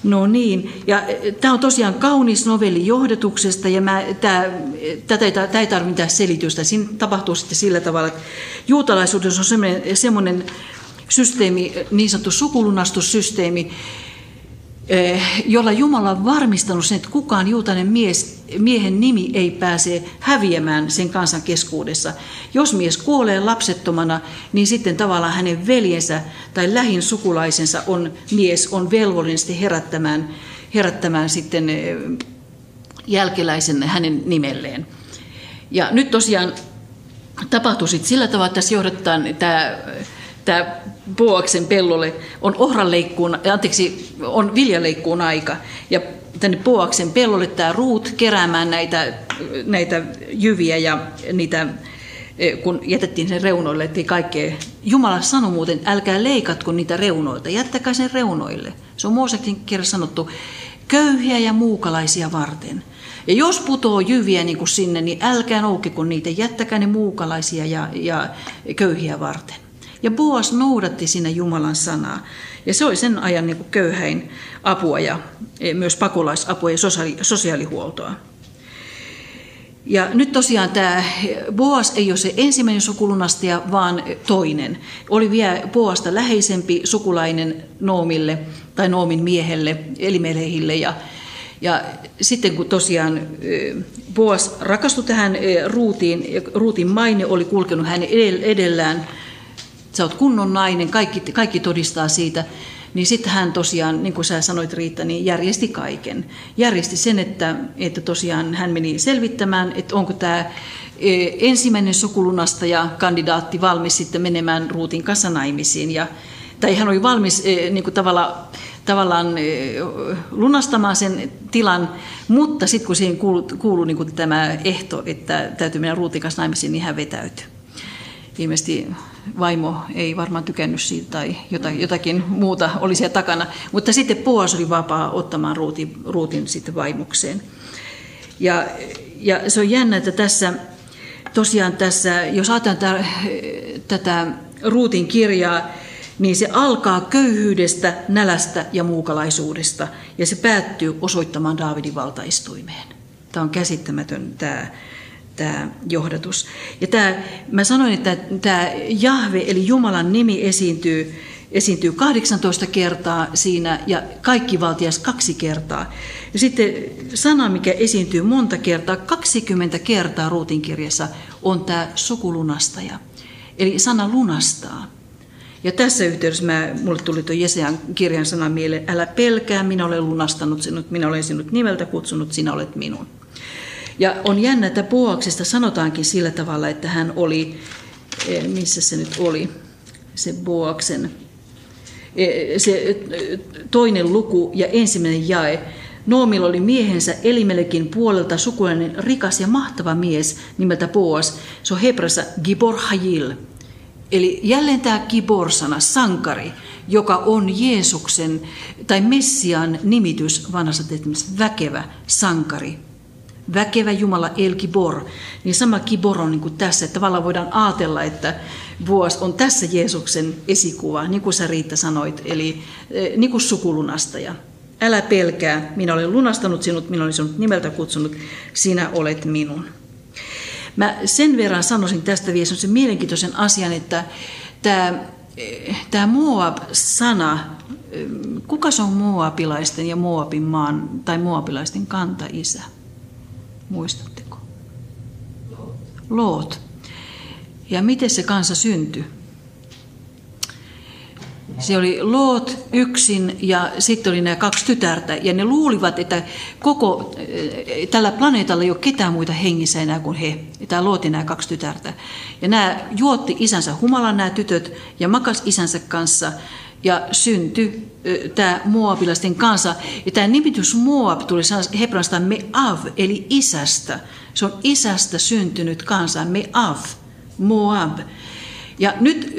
Speaker 1: No niin, ja e, tämä on tosiaan kaunis novelli johdetuksesta, ja mä, tämä, tätä ei, tämä ei tarvitse mitään selitystä. Siinä tapahtuu sitten sillä tavalla, että juutalaisuudessa on semmoinen, semmoinen systeemi, niin sanottu sukulunastussysteemi, jolla Jumala on varmistanut sen, että kukaan juutainen mies, miehen nimi ei pääse häviämään sen kansan keskuudessa. Jos mies kuolee lapsettomana, niin sitten tavallaan hänen veljensä tai lähin sukulaisensa on mies, on velvollinen herättämään, herättämään sitten eh, jälkeläisen hänen nimelleen. Ja nyt tosiaan tapahtui sillä tavalla, että tässä johdetaan tämä tämä Boaksen pellolle on ohranleikkuun, anteeksi, on viljaleikkuun aika. Ja tänne Boaksen pellolle tämä ruut keräämään näitä, näitä jyviä ja niitä kun jätettiin sen reunoille, että kaikkea. Jumala sanoi muuten, älkää leikatko niitä reunoilta, jättäkää sen reunoille. Se on Mooseksen kirjassa sanottu, köyhiä ja muukalaisia varten. Ja jos putoo jyviä niin kuin sinne, niin älkää noukkiko niitä, jättäkää ne muukalaisia ja, ja köyhiä varten. Ja Boas noudatti siinä Jumalan sanaa. Ja se oli sen ajan niin kuin köyhäin apua ja e, myös pakolaisapua ja sosiaali, sosiaalihuoltoa. Ja nyt tosiaan tämä Boas ei ole se ensimmäinen sukulunastaja, vaan toinen. Oli vielä Boasta läheisempi sukulainen Noomille tai Noomin miehelle, Elimelehille. Ja, ja sitten kun tosiaan Boas rakastui tähän Ruutiin, Ruutin maine oli kulkenut hänen edellään, sä oot kunnon nainen, kaikki, kaikki todistaa siitä, niin sitten hän tosiaan, niin kuin sä sanoit Riitta, niin järjesti kaiken. Järjesti sen, että, että tosiaan hän meni selvittämään, että onko tämä e, ensimmäinen sukulunastaja kandidaatti valmis sitten menemään Ruutin kanssa naimisiin. Ja, tai hän oli valmis e, niin kuin tavalla, tavallaan e, lunastamaan sen tilan, mutta sitten kun siihen kuului, kuului niin kuin tämä ehto, että täytyy mennä Ruutin kanssa naimisiin, niin hän vetäytyi. Ilmeisesti vaimo ei varmaan tykännyt siitä tai jotakin muuta oli siellä takana. Mutta sitten Poas oli vapaa ottamaan ruutin, ruutin sitten vaimokseen. Ja, ja se on jännä, että tässä tosiaan tässä, jos ajatellaan tätä ruutin kirjaa, niin se alkaa köyhyydestä, nälästä ja muukalaisuudesta, ja se päättyy osoittamaan Daavidin valtaistuimeen. Tämä on käsittämätön tämä tämä johdatus. Ja tämä, mä sanoin, että tämä Jahve, eli Jumalan nimi esiintyy, esiintyy 18 kertaa siinä ja kaikki valtias kaksi kertaa. Ja sitten sana, mikä esiintyy monta kertaa, 20 kertaa ruutin kirjassa, on tämä sukulunastaja. Eli sana lunastaa. Ja tässä yhteydessä mä, mulle tuli tuo Jesean kirjan sana mieleen, älä pelkää, minä olen lunastanut sinut, minä olen sinut nimeltä kutsunut, sinä olet minun. Ja on jännä, että Boaksesta sanotaankin sillä tavalla, että hän oli, eh, missä se nyt oli, se Boaksen, eh, se eh, toinen luku ja ensimmäinen jae. Noomilla oli miehensä Elimelekin puolelta sukulainen rikas ja mahtava mies nimeltä Boas. Se on hebrassa Gibor Hajil. Eli jälleen tämä Gibor-sana, sankari, joka on Jeesuksen tai Messian nimitys vanhassa väkevä sankari, väkevä Jumala El Gibor, niin sama Gibor on niin kuin tässä, että tavallaan voidaan ajatella, että vuos on tässä Jeesuksen esikuva, niin kuin sä Riitta sanoit, eli eh, niin kuin sukulunastaja. Älä pelkää, minä olen lunastanut sinut, minä olen sinut nimeltä kutsunut, sinä olet minun. Mä sen verran sanoisin tästä vielä sen mielenkiintoisen asian, että tämä, eh, tämä Moab-sana, eh, kuka se on Moabilaisten ja Moabin maan tai Moabilaisten kanta-isä? Muistatteko? Loot. Ja miten se kansa syntyi? Se oli Loot yksin ja sitten oli nämä kaksi tytärtä. Ja ne luulivat, että koko eh, tällä planeetalla ei ole ketään muita hengissä enää kuin he. Tämä Loot ja nämä kaksi tytärtä. Ja nämä juotti isänsä humalan nämä tytöt ja makas isänsä kanssa ja syntyi tämä Moabilaisten kansa. Ja tämä nimitys Moab tuli hebranasta Meav, eli isästä. Se on isästä syntynyt kansa, Meav, Moab. Ja nyt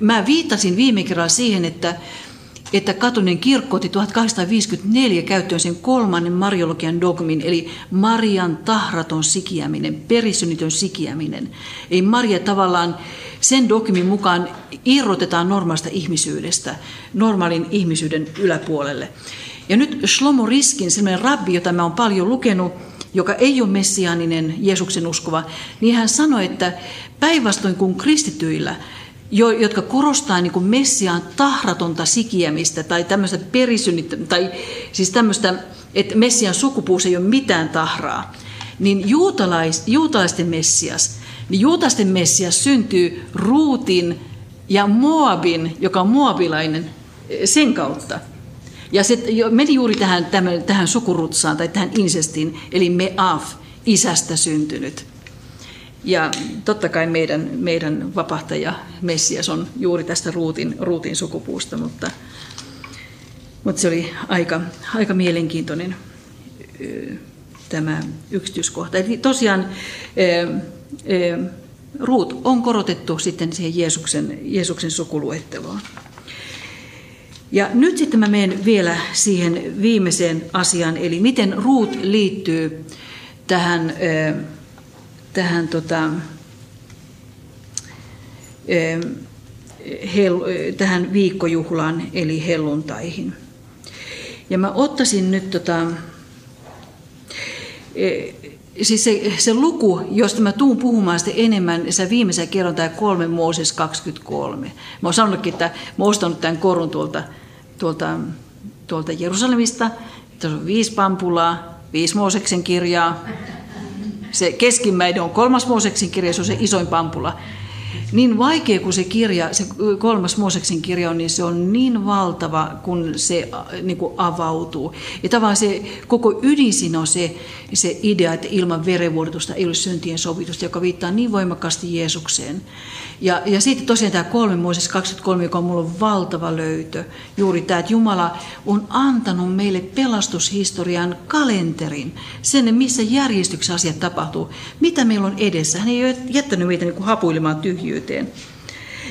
Speaker 1: mä viittasin viime kerralla siihen, että että katolinen kirkko otti 1854 käyttöön sen kolmannen mariologian dogmin, eli Marian tahraton sikiäminen, perisynnitön sikiäminen. Ei Maria tavallaan sen dogmin mukaan irrotetaan normaalista ihmisyydestä, normaalin ihmisyyden yläpuolelle. Ja nyt Shlomo Riskin, sellainen rabbi, jota mä olen paljon lukenut, joka ei ole messiaaninen Jeesuksen uskova, niin hän sanoi, että päinvastoin kuin kristityillä – jotka korostaa niin kuin Messiaan tahratonta sikiämistä tai tämmöistä perisynnit, tai siis tämmöistä, että Messian sukupuus ei ole mitään tahraa, niin juutalais, juutalaisten Messias, niin juutalaisten Messias syntyy Ruutin ja Moabin, joka on moabilainen, sen kautta. Ja se meni juuri tähän, tähän sukurutsaan tai tähän insestiin, eli Meaf, isästä syntynyt. Ja totta kai meidän, meidän vapahtaja Messias on juuri tästä ruutin, ruutin sukupuusta, mutta, mutta se oli aika, aika mielenkiintoinen tämä yksityiskohta. Eli tosiaan Ruut on korotettu sitten siihen Jeesuksen, Jeesuksen sukuluetteloon. Ja nyt sitten mä menen vielä siihen viimeiseen asiaan, eli miten Ruut liittyy tähän, tähän tota, tähän viikkojuhlaan, eli helluntaihin. Ja mä ottaisin nyt tota, siis se, se luku, josta mä tuun puhumaan sitä enemmän, se viimeisen kerran tämä 3 Mooses 23. Mä oon sanonutkin, että mä oon ostanut tämän korun tuolta, tuolta, tuolta Jerusalemista. Tässä on viisi pampulaa, viisi Mooseksen kirjaa. Se keskimmäinen on kolmas Mooseksen kirja, se on se isoin pampula niin vaikea kuin se kirja, se kolmas Mooseksen kirja on, niin se on niin valtava, kun se niin kuin avautuu. Ja tavallaan se koko ydin siinä on se, se idea, että ilman verenvuodotusta ei ole syntien sovitusta, joka viittaa niin voimakkaasti Jeesukseen. Ja, ja sitten tosiaan tämä kolme Mooses 23, joka on mulla valtava löytö. Juuri tämä, että Jumala on antanut meille pelastushistorian kalenterin. Sen, missä järjestyksessä asiat tapahtuu. Mitä meillä on edessä. Hän ei ole jättänyt meitä niin kuin hapuilemaan tyhjyyteen.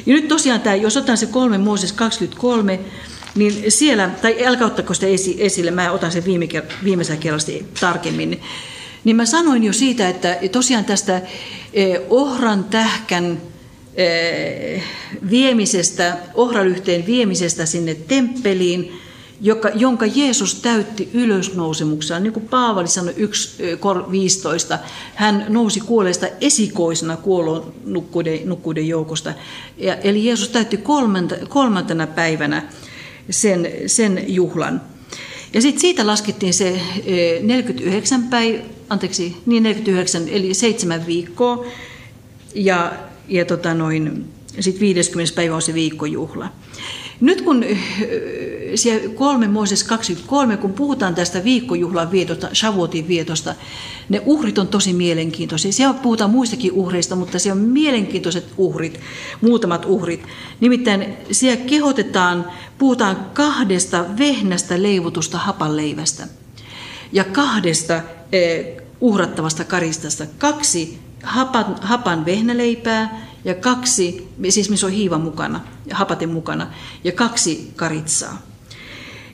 Speaker 1: Ja nyt tosiaan tämä, jos otan se kolme Mooses 23, niin siellä, tai älkää ottako sitä esille, mä otan sen viime, viimeisellä kerralla tarkemmin, niin mä sanoin jo siitä, että tosiaan tästä eh, ohran tähkän Eh, viemisestä, ohralyhteen viemisestä sinne temppeliin, joka, jonka Jeesus täytti ylösnousemuksella. Niin kuin Paavali sanoi 1.15, eh, hän nousi kuolleesta esikoisena kuolon nukkuiden, nukkuiden joukosta. Ja, eli Jeesus täytti kolmanta, kolmantena päivänä sen, sen juhlan. Ja sitten siitä laskettiin se 49 eh, päivä, anteeksi, niin 49, eli seitsemän viikkoa. Ja ja tota noin, sitten 50. päivä on se viikkojuhla. Nyt kun siellä 3 Mooses 23, kun puhutaan tästä viikkojuhlan vietosta, Shavuotin vietosta, ne uhrit on tosi mielenkiintoisia. Siellä puhutaan muistakin uhreista, mutta siellä on mielenkiintoiset uhrit, muutamat uhrit. Nimittäin siellä kehotetaan, puhutaan kahdesta vehnästä leivotusta hapanleivästä ja kahdesta eh, uhrattavasta karistasta. Kaksi hapan, hapan vehnäleipää ja kaksi, siis missä on hiiva mukana, ja hapaten mukana, ja kaksi karitsaa.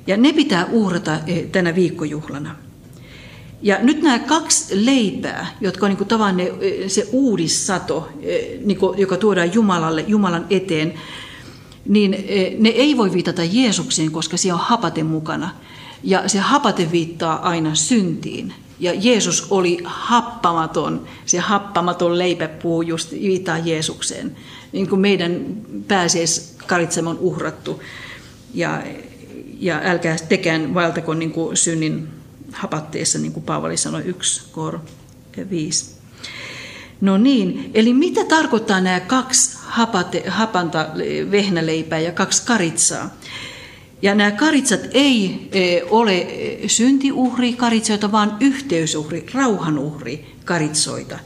Speaker 1: Ja ne pitää uhrata eh, tänä viikkojuhlana. Ja nyt nämä kaksi leipää, jotka on niin tavan eh, se uudissato, eh, niin kuin, joka tuodaan Jumalalle, Jumalan eteen, niin ne ei voi viitata Jeesukseen, koska siellä on hapaten mukana. Ja se hapate viittaa aina syntiin. Ja Jeesus oli happamaton. Se happamaton leipäpuu just viittaa Jeesukseen. Niin kuin meidän pääsiäis on uhrattu. Ja, ja älkää tekään vaeltako niin kuin synnin hapatteessa, niin kuin Paavali sanoi, yksi kor viisi. No niin, eli mitä tarkoittaa nämä kaksi hapate, hapanta vehnäleipää ja kaksi karitsaa? Ja nämä karitsat ei e, ole e, syntiuhri karitsoita, vaan yhteysuhri, rauhanuhri karitsoita.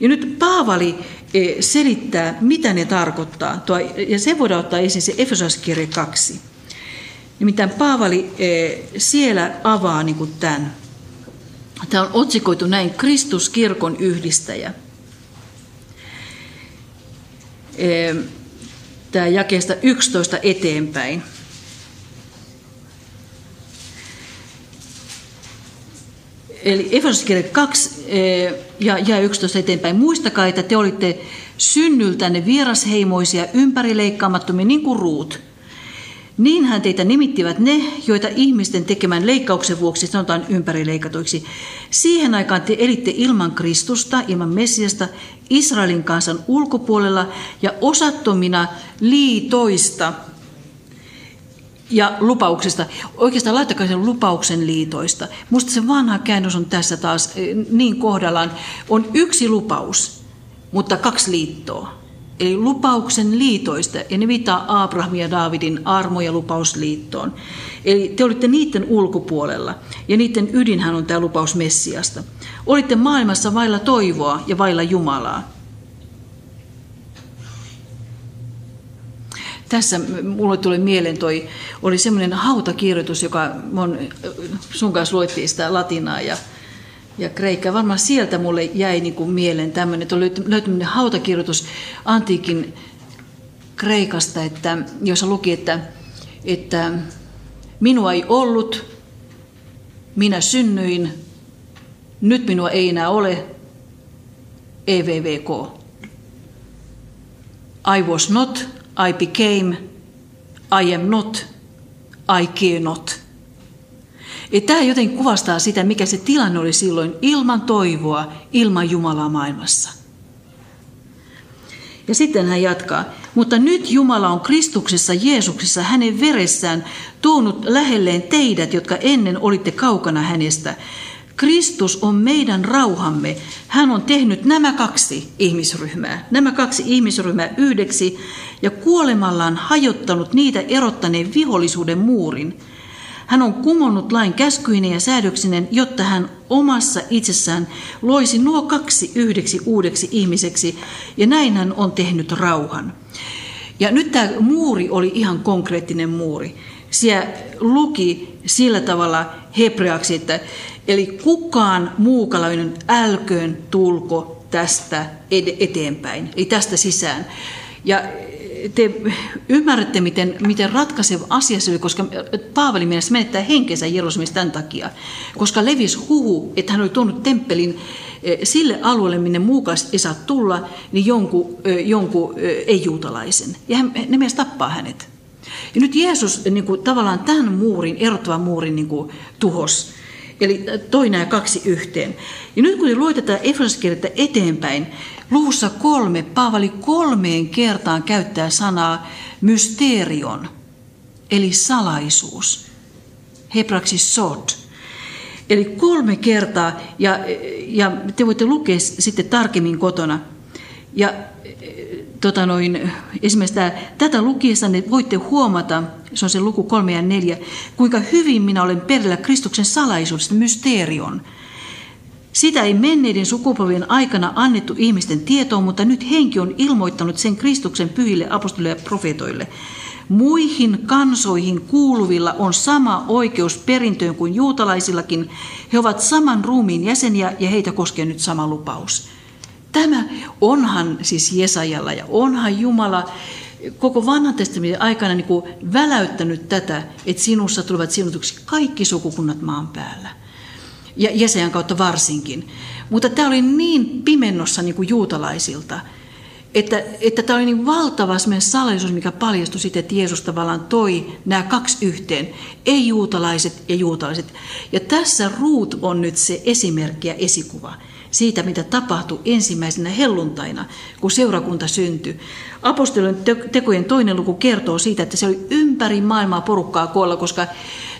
Speaker 1: Ja nyt Paavali e, selittää, mitä ne tarkoittaa. Ja se voidaan ottaa esiin se Efesoskirja 2. Nimittäin Paavali siellä avaa niin kuin tämän. Tämä on otsikoitu näin, Kristus kirkon yhdistäjä. Tämä jakeesta 11 eteenpäin. Eli Efesoskirja 2 eh, ja, ja 11 eteenpäin. Muistakaa, että te olitte synnyltänne vierasheimoisia, ympärileikkaamattomia, niin kuin ruut. Niinhän teitä nimittivät ne, joita ihmisten tekemän leikkauksen vuoksi sanotaan ympärileikatuiksi. Siihen aikaan te elitte ilman Kristusta, ilman Messiasta, Israelin kansan ulkopuolella ja osattomina liitoista – ja lupauksesta. Oikeastaan laittakaa sen lupauksen liitoista. Minusta se vanha käännös on tässä taas eh, niin kohdallaan. On yksi lupaus, mutta kaksi liittoa. Eli lupauksen liitoista, ja ne viittaa Abraham ja Davidin armo- ja lupausliittoon. Eli te olitte niiden ulkopuolella, ja niiden ydinhän on tämä lupaus Messiasta. Olitte maailmassa vailla toivoa ja vailla Jumalaa. Tässä mulle tuli mieleen toi, oli semmoinen hautakirjoitus, joka mon, sun kanssa luettiin sitä latinaa ja, ja Kreikka. Varmaan sieltä mulle jäi niin kuin mieleen tämmöinen, että on löytynyt hautakirjoitus antiikin Kreikasta, että, jossa luki, että, että minua ei ollut, minä synnyin, nyt minua ei enää ole, EVVK. I was not, I became, I am not, I care not. Tämä joten kuvastaa sitä, mikä se tilanne oli silloin ilman toivoa, ilman Jumalaa maailmassa. Ja sitten hän jatkaa, mutta nyt Jumala on Kristuksessa Jeesuksessa hänen veressään tuonut lähelleen teidät, jotka ennen olitte kaukana hänestä. Kristus on meidän rauhamme. Hän on tehnyt nämä kaksi ihmisryhmää, nämä kaksi ihmisryhmää yhdeksi ja kuolemallaan hajottanut niitä erottaneen vihollisuuden muurin. Hän on kumonnut lain käskyinen ja säädöksinen, jotta hän omassa itsessään loisi nuo kaksi yhdeksi uudeksi ihmiseksi, ja näin hän on tehnyt rauhan. Ja nyt tämä muuri oli ihan konkreettinen muuri. Siellä luki sillä tavalla hebreaksi, että eli kukaan muukalainen älköön tulko tästä eteenpäin, eli tästä sisään. Ja te ymmärrätte, miten, miten ratkaiseva asia se oli, koska Paavali mielestä menettää henkensä Jerusalemissa tämän takia, koska levis huhu, että hän oli tuonut temppelin eh, sille alueelle, minne muukas ei saa tulla, niin jonkun, eh, jonkun eh, ei-juutalaisen. Ja hän, ne mies tappaa hänet. Ja nyt Jeesus niin kuin, tavallaan tämän muurin, erottavan muurin niin kuin, tuhos. Eli toi nämä kaksi yhteen. Ja nyt kun luetetaan Efesoskirjettä eteenpäin, luvussa kolme, Paavali kolmeen kertaan käyttää sanaa mysterion, eli salaisuus. Hebraksi sot. Eli kolme kertaa, ja, ja te voitte lukea sitten tarkemmin kotona. Ja tota noin, esimerkiksi tämä, tätä lukiessa ne voitte huomata, se on se luku 3 ja 4, kuinka hyvin minä olen perillä Kristuksen salaisuudesta, mysteerion. Sitä ei menneiden sukupolvien aikana annettu ihmisten tietoon, mutta nyt henki on ilmoittanut sen Kristuksen pyhille apostolille ja profetoille. Muihin kansoihin kuuluvilla on sama oikeus perintöön kuin juutalaisillakin. He ovat saman ruumiin jäseniä ja heitä koskee nyt sama lupaus. Tämä onhan siis Jesajalla ja onhan Jumala koko vanhan testamentin aikana niin kuin väläyttänyt tätä, että sinussa tulevat siunutuksi kaikki sukukunnat maan päällä. Ja Jesajan kautta varsinkin. Mutta tämä oli niin pimennossa niin kuin juutalaisilta, että, että tämä oli niin valtava salaisuus, mikä paljastui sitten, että Jeesus tavallaan toi nämä kaksi yhteen, ei-juutalaiset ja juutalaiset. Ja tässä Ruut on nyt se esimerkki ja esikuva siitä, mitä tapahtui ensimmäisenä helluntaina, kun seurakunta syntyi. Apostolien tekojen toinen luku kertoo siitä, että se oli ympäri maailmaa porukkaa koolla, koska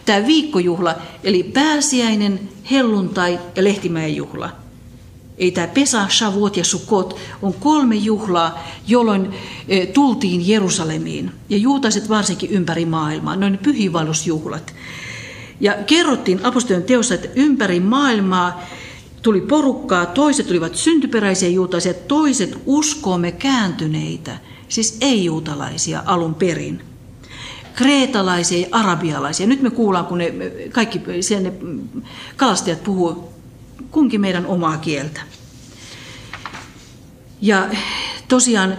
Speaker 1: tämä viikkojuhla, eli pääsiäinen, helluntai ja lehtimäen juhla, ei tämä Pesa, Shavuot ja Sukot on kolme juhlaa, jolloin e, tultiin Jerusalemiin. Ja juutaiset varsinkin ympäri maailmaa, noin pyhiinvaellusjuhlat. Ja kerrottiin apostolien teossa, että ympäri maailmaa tuli porukkaa, toiset tulivat syntyperäisiä juutalaisia, toiset uskoomme kääntyneitä, siis ei-juutalaisia alun perin. Kreetalaisia ja arabialaisia. Nyt me kuullaan, kun ne kaikki ne kalastajat puhuu kunkin meidän omaa kieltä. Ja tosiaan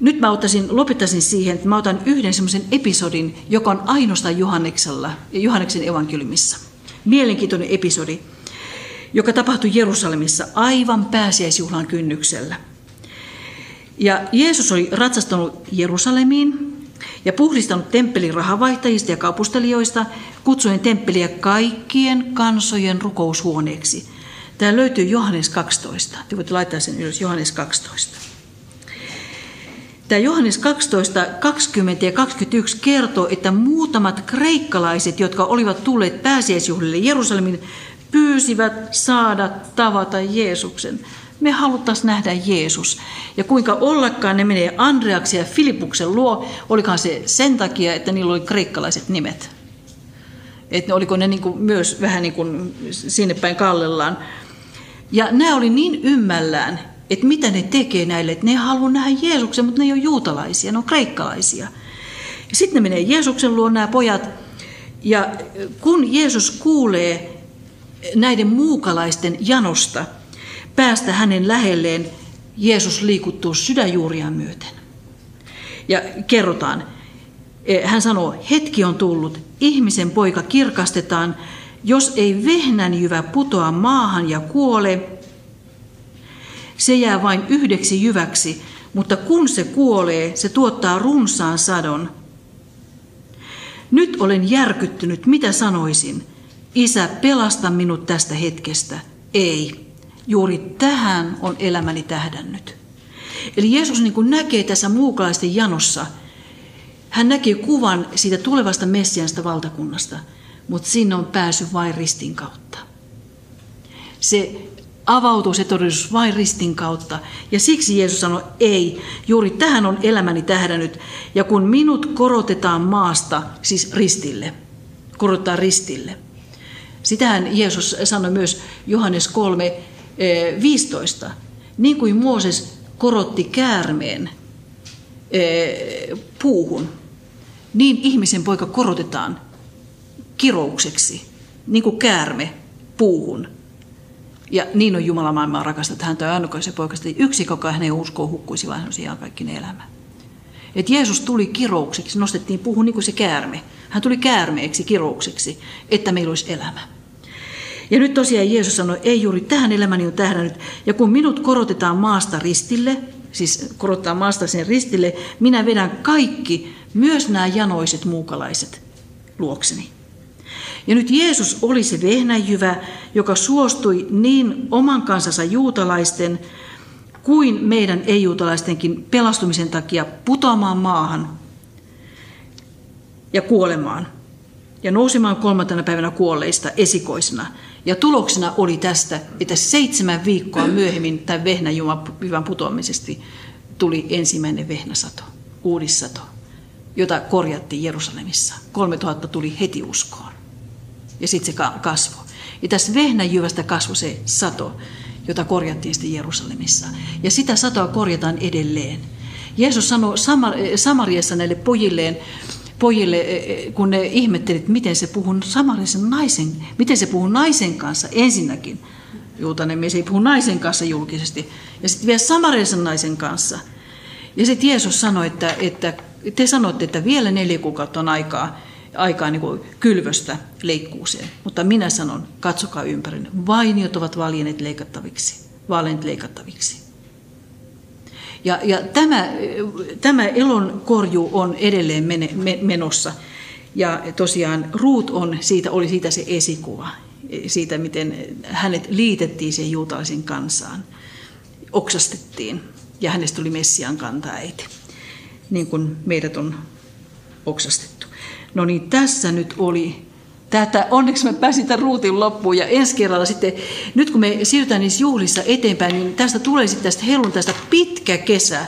Speaker 1: nyt mä ottaisin, lopettaisin siihen, että mä otan yhden semmoisen episodin, joka on ainoastaan Johanneksella, Johanneksen evankeliumissa. Mielenkiintoinen episodi joka tapahtui Jerusalemissa aivan pääsiäisjuhlan kynnyksellä. Ja Jeesus oli ratsastanut Jerusalemiin ja puhdistanut temppelin rahavaihtajista ja kaupustelijoista, kutsuen temppeliä kaikkien kansojen rukoushuoneeksi. Tämä löytyy Johannes 12. Te voitte laittaa sen ylös, Johannes 12. Tämä Johannes 12, 20 ja 21 kertoo, että muutamat kreikkalaiset, jotka olivat tulleet pääsiäisjuhlille Jerusalemin, pyysivät saada tavata Jeesuksen. Me haluttaisiin nähdä Jeesus. Ja kuinka ollakaan ne menee Andreaksen ja Filipuksen luo, olikaan se sen takia, että niillä oli kreikkalaiset nimet. Että oliko ne niin myös vähän niin kuin sinne päin kallellaan. Ja nämä oli niin ymmällään, että mitä ne tekee näille, että ne haluaa nähdä Jeesuksen, mutta ne ei ole juutalaisia, ne on kreikkalaisia. Sitten ne menee Jeesuksen luo nämä pojat, ja kun Jeesus kuulee näiden muukalaisten janosta päästä hänen lähelleen, Jeesus liikuttuu sydänjuuriaan myöten. Ja kerrotaan, eh, hän sanoo, hetki on tullut, ihmisen poika kirkastetaan, jos ei vehnänjyvä putoa maahan ja kuole, se jää vain yhdeksi jyväksi, mutta kun se kuolee, se tuottaa runsaan sadon. Nyt olen järkyttynyt, mitä sanoisin? Isä, pelasta minut tästä hetkestä. Ei, juuri tähän on elämäni tähdännyt. Eli Jeesus niin kuin näkee tässä muukalaisten janossa, hän näkee kuvan siitä tulevasta messiansta valtakunnasta, mutta sinne on pääsy vain ristin kautta. Se avautuu se todellisuus vain ristin kautta. Ja siksi Jeesus sanoi, ei, juuri tähän on elämäni tähdännyt. Ja kun minut korotetaan maasta, siis ristille, korottaa ristille. Sitähän Jeesus sanoi myös Johannes 3, 15. Eh, niin kuin Mooses korotti käärmeen eh, puuhun, niin ihmisen poika korotetaan kiroukseksi, niin kuin käärme puuhun. Ja niin on Jumala maailmaa rakastaa, että hän toi ainokaisen poikasta. Yksi koko hänen uskoon hukkuisi, vaan on sijaan kaikki elämä. Et Jeesus tuli kiroukseksi, nostettiin puhun niin kuin se käärme. Hän tuli käärmeeksi, kiroukseksi, että meillä olisi elämä. Ja nyt tosiaan Jeesus sanoi, ei juuri tähän elämäni on tähdännyt. Ja kun minut korotetaan maasta ristille, siis korottaa maasta sen ristille, minä vedän kaikki, myös nämä janoiset muukalaiset, luokseni. Ja nyt Jeesus oli se vehnäjyvä, joka suostui niin oman kansansa juutalaisten kuin meidän ei-juutalaistenkin pelastumisen takia putoamaan maahan ja kuolemaan ja nousemaan kolmantena päivänä kuolleista esikoisena. Ja tuloksena oli tästä, että seitsemän viikkoa myöhemmin tämän vehnäjyvän putoamisesta tuli ensimmäinen vehnäsato, uudissato, jota korjattiin Jerusalemissa. 3000 tuli heti uskoon ja sitten se kasvoi. Ja tästä vehnäjyvästä kasvoi se sato, jota korjattiin sitten Jerusalemissa. Ja sitä satoa korjataan edelleen. Jeesus sanoi Samariassa näille pojilleen, pojille, e, e, kun ne ihmettelivät, miten se puhuu samarisen naisen, miten se puhuu naisen kanssa ensinnäkin. Juutainen mies ei puhu naisen kanssa julkisesti. Ja sitten vielä samarisen naisen kanssa. Ja sitten Jeesus sanoi, että, että te sanotte, että vielä neljä kuukautta on aikaa, aikaa niin kuin kylvöstä leikkuuseen. Mutta minä sanon, katsokaa ympärin. Vainiot ovat valjenneet leikattaviksi, vaaleet leikattaviksi. Ja, ja tämä, tämä elon korju on edelleen mene, menossa. Ja tosiaan Ruut on, siitä, oli siitä se esikuva, siitä miten hänet liitettiin siihen juutalaisen kansaan, oksastettiin ja hänestä tuli Messian kantaäiti, niin kuin meidät on oksastettu. No niin, tässä nyt oli tätä. Onneksi me pääsin tämän ruutin loppuun ja ensi kerralla sitten, nyt kun me siirrytään niissä juhlissa eteenpäin, niin tästä tulee sitten tästä tästä pitkä kesä.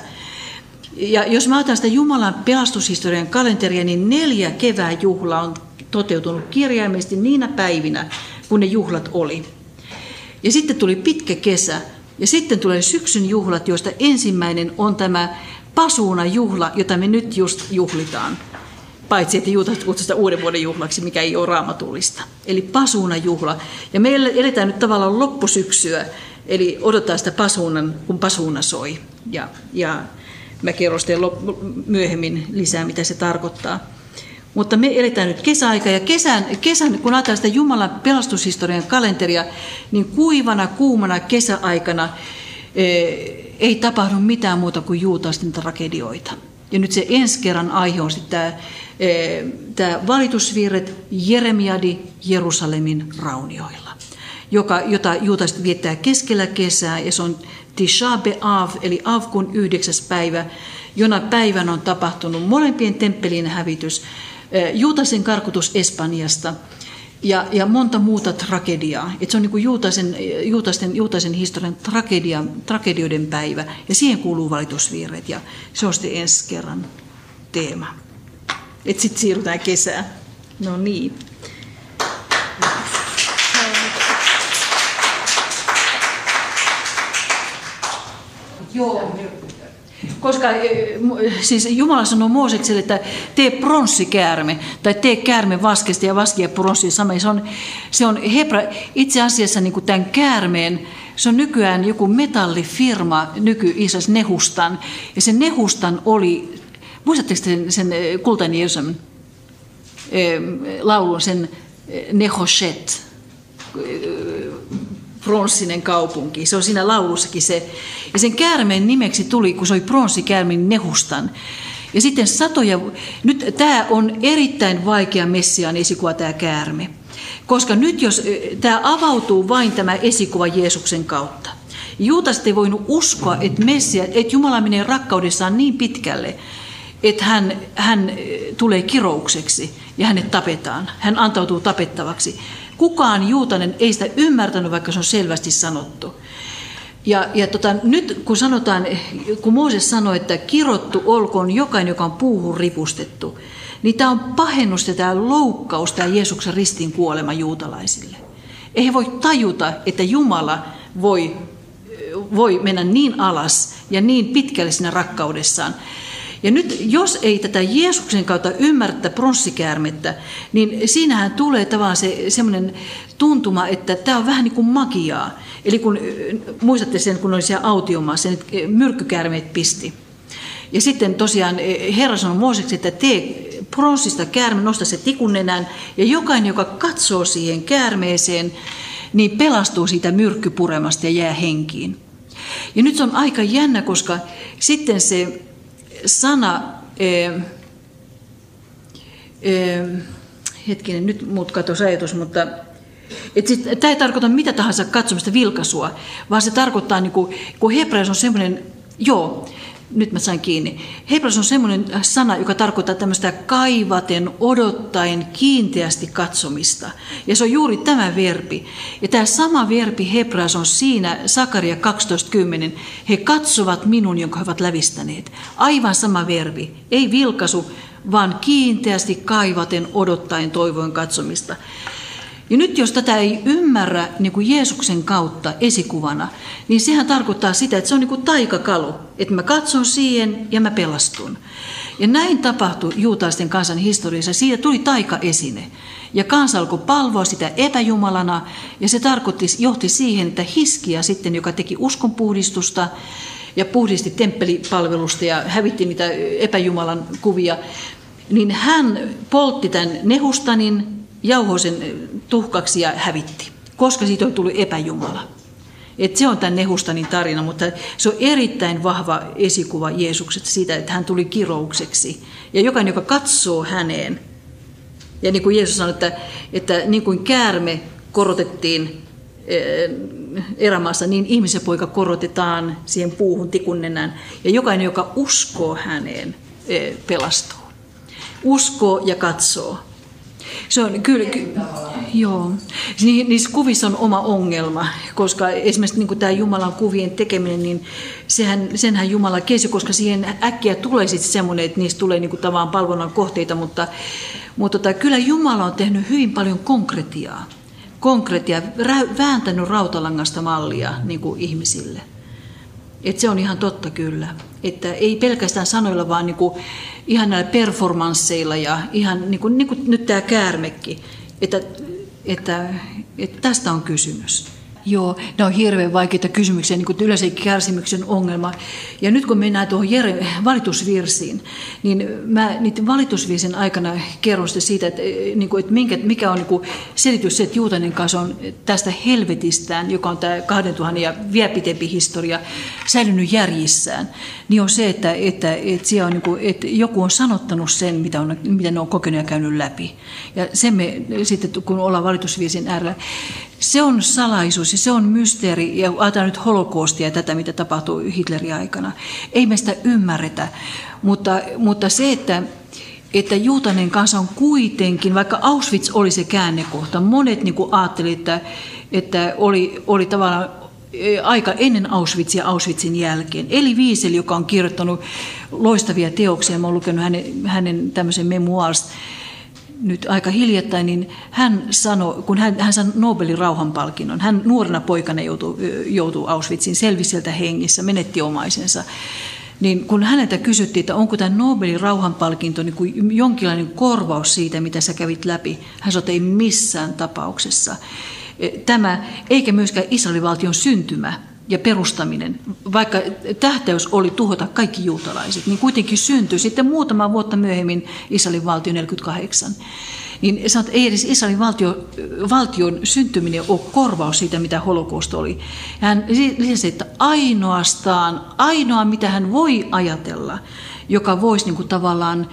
Speaker 1: Ja jos mä otan sitä Jumalan pelastushistorian kalenteria, niin neljä kevään juhlaa on toteutunut kirjaimellisesti niinä päivinä, kun ne juhlat oli. Ja sitten tuli pitkä kesä, ja sitten tulee syksyn juhlat, joista ensimmäinen on tämä Pasuuna juhla, jota me nyt just juhlitaan paitsi että juutalaiset kutsuvat sitä uuden vuoden juhlaksi, mikä ei ole raamatullista. Eli pasuuna juhla. Ja meillä eletään nyt tavallaan loppusyksyä, eli odottaa sitä pasuunan, kun pasuuna soi. Ja, ja mä kerron sitten myöhemmin lisää, mitä se tarkoittaa. Mutta me eletään nyt kesäaika ja kesän, kesän, kun ajatellaan sitä Jumalan pelastushistorian kalenteria, niin kuivana, kuumana kesäaikana e, ei tapahdu mitään muuta kuin juutalaisten tragedioita. Ja nyt se ensi kerran aihe on sitten tämä Eh, tämä valitusvirret Jeremiadi Jerusalemin raunioilla, joka, jota juutalaiset viettää keskellä kesää, ja se on Tisha B'Av, eli Avkun yhdeksäs päivä, jona päivän on tapahtunut molempien temppelin hävitys, eh, juutaisen karkutus Espanjasta ja, ja monta muuta tragediaa. Et se on niin juutaisen, juutaisen, juutaisen historian tragedia, tragedioiden päivä, ja siihen kuuluu valitusvirret, ja se on sitten ensi kerran teema. Että sitten siirrytään kesään. No niin. Joo. Koska siis Jumala sanoo Moosekselle, että tee pronssikäärme, tai tee käärme vaskesta ja vaskia pronssia sama. Se on, se on hebra, itse asiassa niin kuin tämän käärmeen, se on nykyään joku metallifirma nyky Nehustan. Ja se Nehustan oli, muistatteko sen, sen Kultainen Jerusalem laulun, sen Nehoshet, pronssinen kaupunki. Se on siinä laulussakin se. Ja sen käärmeen nimeksi tuli, kun se oli pronssikäärmeen Nehustan. Ja sitten satoja, nyt tämä on erittäin vaikea Messiaan esikuva tämä käärme. Koska nyt jos tämä avautuu vain tämä esikuva Jeesuksen kautta. Juutas ei voinut uskoa, että, Messia, että Jumala menee rakkaudessaan niin pitkälle, että hän, hän tulee kiroukseksi ja hänet tapetaan. Hän antautuu tapettavaksi. Kukaan juutainen ei sitä ymmärtänyt, vaikka se on selvästi sanottu. Ja, ja tota, nyt kun sanotaan, kun Mooses sanoi, että kirottu olkoon jokainen, joka on puuhun ripustettu, niin tämä on pahennus ja tämä loukkaus, tämä Jeesuksen ristin kuolema juutalaisille. Ei he voi tajuta, että Jumala voi, voi mennä niin alas ja niin pitkälle siinä rakkaudessaan, ja nyt jos ei tätä Jeesuksen kautta ymmärtää pronssikäärmettä, niin siinähän tulee tavallaan se semmoinen tuntuma, että tämä on vähän niin kuin magiaa. Eli kun muistatte sen, kun oli siellä autiomaassa, sen myrkkykäärmeet pisti. Ja sitten tosiaan Herra sanoi Mooseksi, että tee pronssista käärme, nosta se tikunenän, ja jokainen, joka katsoo siihen käärmeeseen, niin pelastuu siitä myrkkypuremasta ja jää henkiin. Ja nyt se on aika jännä, koska sitten se sana, e, e, hetkinen, nyt muut katosi ajatus, mutta tämä ei tarkoita mitä tahansa katsomista vilkaisua, vaan se tarkoittaa, niin kuin, kun hebreas on semmoinen, joo, nyt mä sain kiinni. Hebreas on semmoinen sana, joka tarkoittaa tämmöistä kaivaten, odottaen, kiinteästi katsomista. Ja se on juuri tämä verbi. Ja tämä sama verbi Hebreas on siinä Sakaria 12.10. He katsovat minun, jonka he ovat lävistäneet. Aivan sama verbi. Ei vilkaisu, vaan kiinteästi kaivaten, odottaen, toivoen katsomista. Ja nyt jos tätä ei ymmärrä niin kuin Jeesuksen kautta esikuvana, niin sehän tarkoittaa sitä, että se on niin kuin taikakalu, että mä katson siihen ja mä pelastun. Ja näin tapahtui juutalaisten kansan historiassa. Siitä tuli taikaesine. Ja kansa alkoi palvoa sitä epäjumalana, ja se tarkoitti, johti siihen, että Hiskia sitten, joka teki uskonpuhdistusta ja puhdisti temppelipalvelusta ja hävitti niitä epäjumalan kuvia, niin hän poltti tämän Nehustanin, jauhoi sen tuhkaksi ja hävitti, koska siitä oli tullut epäjumala. Et se on tämän Nehustanin tarina, mutta se on erittäin vahva esikuva Jeesuksesta siitä, että hän tuli kiroukseksi. Ja jokainen, joka katsoo häneen, ja niin kuin Jeesus sanoi, että, että niin kuin käärme korotettiin eh, erämaassa, niin ihmisen poika korotetaan siihen puuhun tikunnenään. Ja jokainen, joka uskoo häneen, eh, pelastuu. Uskoo ja katsoo. Se on kyllä, ky, joo. Niissä kuvissa on oma ongelma, koska esimerkiksi niin tämä Jumalan kuvien tekeminen, niin sehän, senhän Jumala kesi, koska siihen äkkiä tulee sitten semmoinen, että niistä tulee niin tavallaan palvonnan kohteita, mutta, mutta tota, kyllä Jumala on tehnyt hyvin paljon konkretiaa, konkretiaa vääntänyt rautalangasta mallia niin kuin ihmisille. Et se on ihan totta kyllä. Että ei pelkästään sanoilla, vaan niin kuin ihan näillä performansseilla ja ihan niin kuin, niin kuin nyt tämä käärmekki. Että, että, että tästä on kysymys. Joo, ne on hirveän vaikeita kysymyksiä, niin kuin yleisen kärsimyksen ongelma. Ja nyt kun mennään tuohon Jere, valitusvirsiin, niin mä niiden valitusvirsien aikana kerron siitä, että, niin kuin, että minkä, mikä on niin kuin selitys se, että Juutanen kanssa on tästä helvetistään, joka on tämä 2000 ja vielä pitempi historia, säilynyt järjissään, niin on se, että, että, että, on, niin kuin, että joku on sanottanut sen, mitä, on, mitä ne on kokenut ja käynyt läpi. Ja sen me sitten, kun ollaan valitusvirsien äärellä, se on salaisuus ja se on mysteeri. Ja ajatellaan nyt holokoostia ja tätä, mitä tapahtui Hitlerin aikana. Ei me sitä ymmärretä, mutta, mutta se, että, että juutainen kansa on kuitenkin, vaikka Auschwitz oli se käännekohta, monet niin kuin ajattelivat, että, että oli, oli tavallaan e, aika ennen Auschwitzia ja Auschwitzin jälkeen. Eli Wiesel, joka on kirjoittanut loistavia teoksia, mä olen lukenut hänen, hänen tämmöisen memoirs, nyt aika hiljattain, niin hän sanoi, kun hän, hän sai Nobelin rauhanpalkinnon, hän nuorena poikana joutui, joutui Auschwitzin, selvisi sieltä hengissä, menetti omaisensa, niin kun häneltä kysyttiin, että onko tämä Nobelin rauhanpalkinto niin kuin jonkinlainen korvaus siitä, mitä sä kävit läpi, hän sanoi, että ei missään tapauksessa. E, tämä, eikä myöskään Israelin valtion syntymä ja perustaminen, vaikka tähtäys oli tuhota kaikki juutalaiset, niin kuitenkin syntyi sitten muutama vuotta myöhemmin Israelin valtio 48 niin sanot, ei edes Israelin valtio, valtion syntyminen ole korvaus siitä, mitä holokoust oli. Hän lisäsi, että ainoastaan, ainoa mitä hän voi ajatella, joka voisi niin kuin tavallaan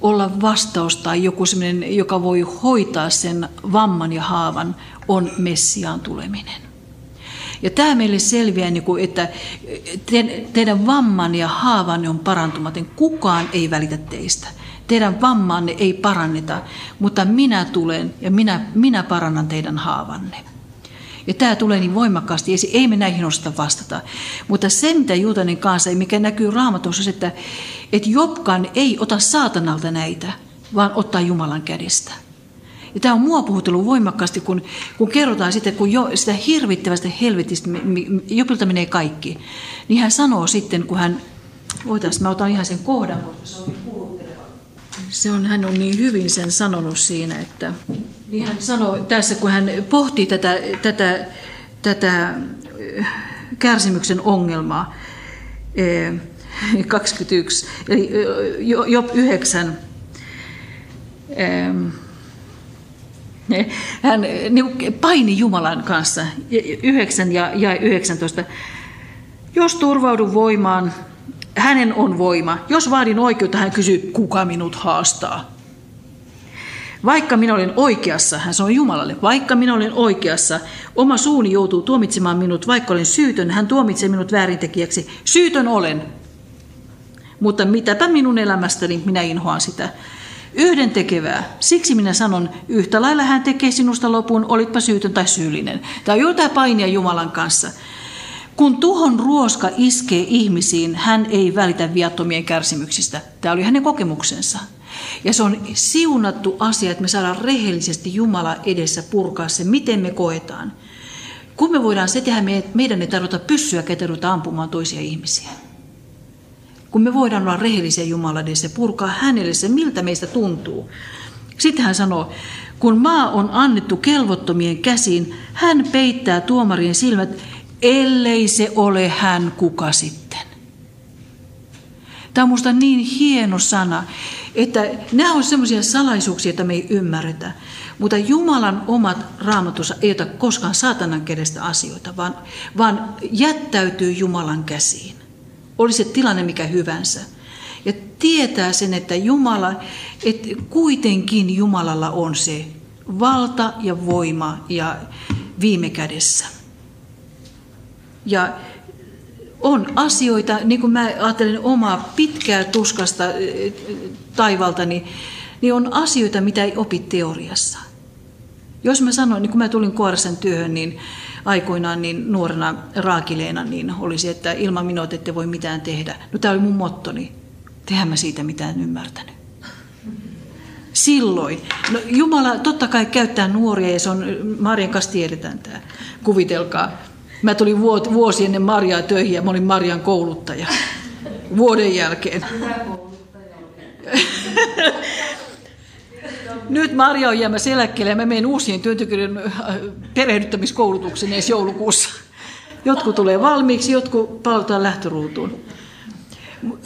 Speaker 1: olla vastaus tai joku sellainen, joka voi hoitaa sen vamman ja haavan, on Messiaan tuleminen. Ja tämä meille selviää, niin että teidän vamman ja haavanne on parantumaton. Kukaan ei välitä teistä. Teidän vammaanne ei paranneta, mutta minä tulen ja minä, minä parannan teidän haavanne. Ja tämä tulee niin voimakkaasti esiin. Ei me näihin osata vastata. Mutta se, mitä Juutanin kanssa, mikä näkyy raamatussa, että, että Jobkan ei ota saatanalta näitä, vaan ottaa Jumalan kädestä. Ja tämä on mua puhutellut voimakkaasti, kun, kun kerrotaan sitten, kun jo, sitä hirvittävästä helvetistä, Jobilta menee kaikki. Niin hän sanoo sitten, kun hän, voitaisiin, mä otan ihan sen kohdan, koska se on se on, hän on niin hyvin sen sanonut siinä, että niin hän sanoi tässä, kun hän pohtii tätä, tätä, tätä äh, kärsimyksen ongelmaa, 21, äh, eli äh, Job 9, ähm, hän paini Jumalan kanssa, 9 ja, ja 19. Jos turvaudun voimaan, hänen on voima. Jos vaadin oikeutta, hän kysyy, kuka minut haastaa. Vaikka minä olen oikeassa, hän sanoi Jumalalle, vaikka minä olen oikeassa, oma suuni joutuu tuomitsemaan minut, vaikka olen syytön, hän tuomitsee minut väärintekijäksi. Syytön olen, mutta mitäpä minun elämästäni, minä inhoan sitä. Yhden tekevää. Siksi minä sanon, yhtä lailla hän tekee sinusta lopun, olitpa syytön tai syyllinen. Tämä on jotain painia Jumalan kanssa. Kun tuhon ruoska iskee ihmisiin, hän ei välitä viattomien kärsimyksistä. Tämä oli hänen kokemuksensa. Ja se on siunattu asia, että me saadaan rehellisesti Jumala edessä purkaa se, miten me koetaan. Kun me voidaan se tehdä, meidän ei tarvita pyssyä, ketä ampumaan toisia ihmisiä. Kun me voidaan olla rehellisiä Jumala edessä purkaa hänelle se, miltä meistä tuntuu. Sitten hän sanoo, kun maa on annettu kelvottomien käsiin, hän peittää tuomarien silmät ellei se ole hän kuka sitten. Tämä on minusta niin hieno sana, että nämä on sellaisia salaisuuksia, että me ei ymmärretä. Mutta Jumalan omat raamatussa ei ota koskaan saatanan kädestä asioita, vaan, vaan jättäytyy Jumalan käsiin. Oli se tilanne mikä hyvänsä. Ja tietää sen, että Jumala, että kuitenkin Jumalalla on se valta ja voima ja viime kädessä. Ja on asioita, niin kuin mä ajattelen omaa pitkää tuskasta taivaltani, niin on asioita, mitä ei opi teoriassa. Jos mä sanoin, niin kun mä tulin Kuorsen työhön, niin aikoinaan niin nuorena raakileena, niin olisi, että ilman minua ette voi mitään tehdä. No tämä oli mun mottoni. Tehän mä siitä mitään ymmärtänyt. Silloin. No, Jumala totta kai käyttää nuoria ja se on, Marjan kanssa tiedetään tämä. Kuvitelkaa. Mä tulin vuosi ennen Marjaa töihin ja mä olin Marjan kouluttaja vuoden jälkeen. Nyt Marja on jäämässä eläkkeelle ja mä menen uusien työntekijöiden äh, perehdyttämiskoulutuksen ensi joulukuussa. Jotkut tulee valmiiksi, jotkut palataan lähtöruutuun.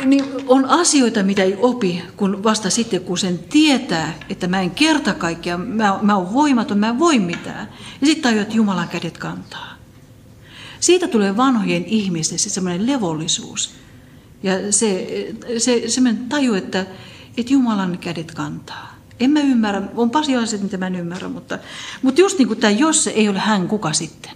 Speaker 1: Niin on asioita, mitä ei opi, kun vasta sitten, kun sen tietää, että mä en kerta kaikkiaan, mä, mä oon voimaton, mä en voi mitään. Ja sitten tajuaa, että Jumalan kädet kantaa. Siitä tulee vanhojen ihmisten se semmoinen levollisuus. Ja se, se semmoinen taju, että, että Jumalan kädet kantaa. En mä ymmärrä, on paljon asioita, mitä mä en ymmärrä, mutta, mutta just niin kuin tämä, jos se ei ole hän, kuka sitten?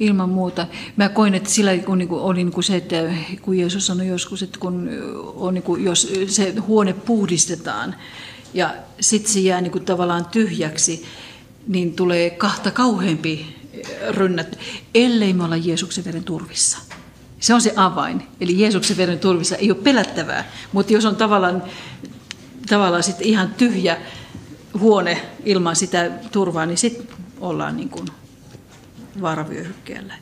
Speaker 1: Ilman muuta. Mä koin, että sillä kun niin kuin oli niin kuin se, että kun Jeesus sanoi joskus, että kun on niin kuin, jos se huone puhdistetaan ja sitten se jää niin kuin tavallaan tyhjäksi, niin tulee kahta kauheampi rynnät, ellei me olla Jeesuksen veren turvissa. Se on se avain. Eli Jeesuksen veren turvissa ei ole pelättävää, mutta jos on tavallaan, tavallaan sitten ihan tyhjä huone ilman sitä turvaa, niin sitten ollaan niin kuin vaaravyöhykkeellä.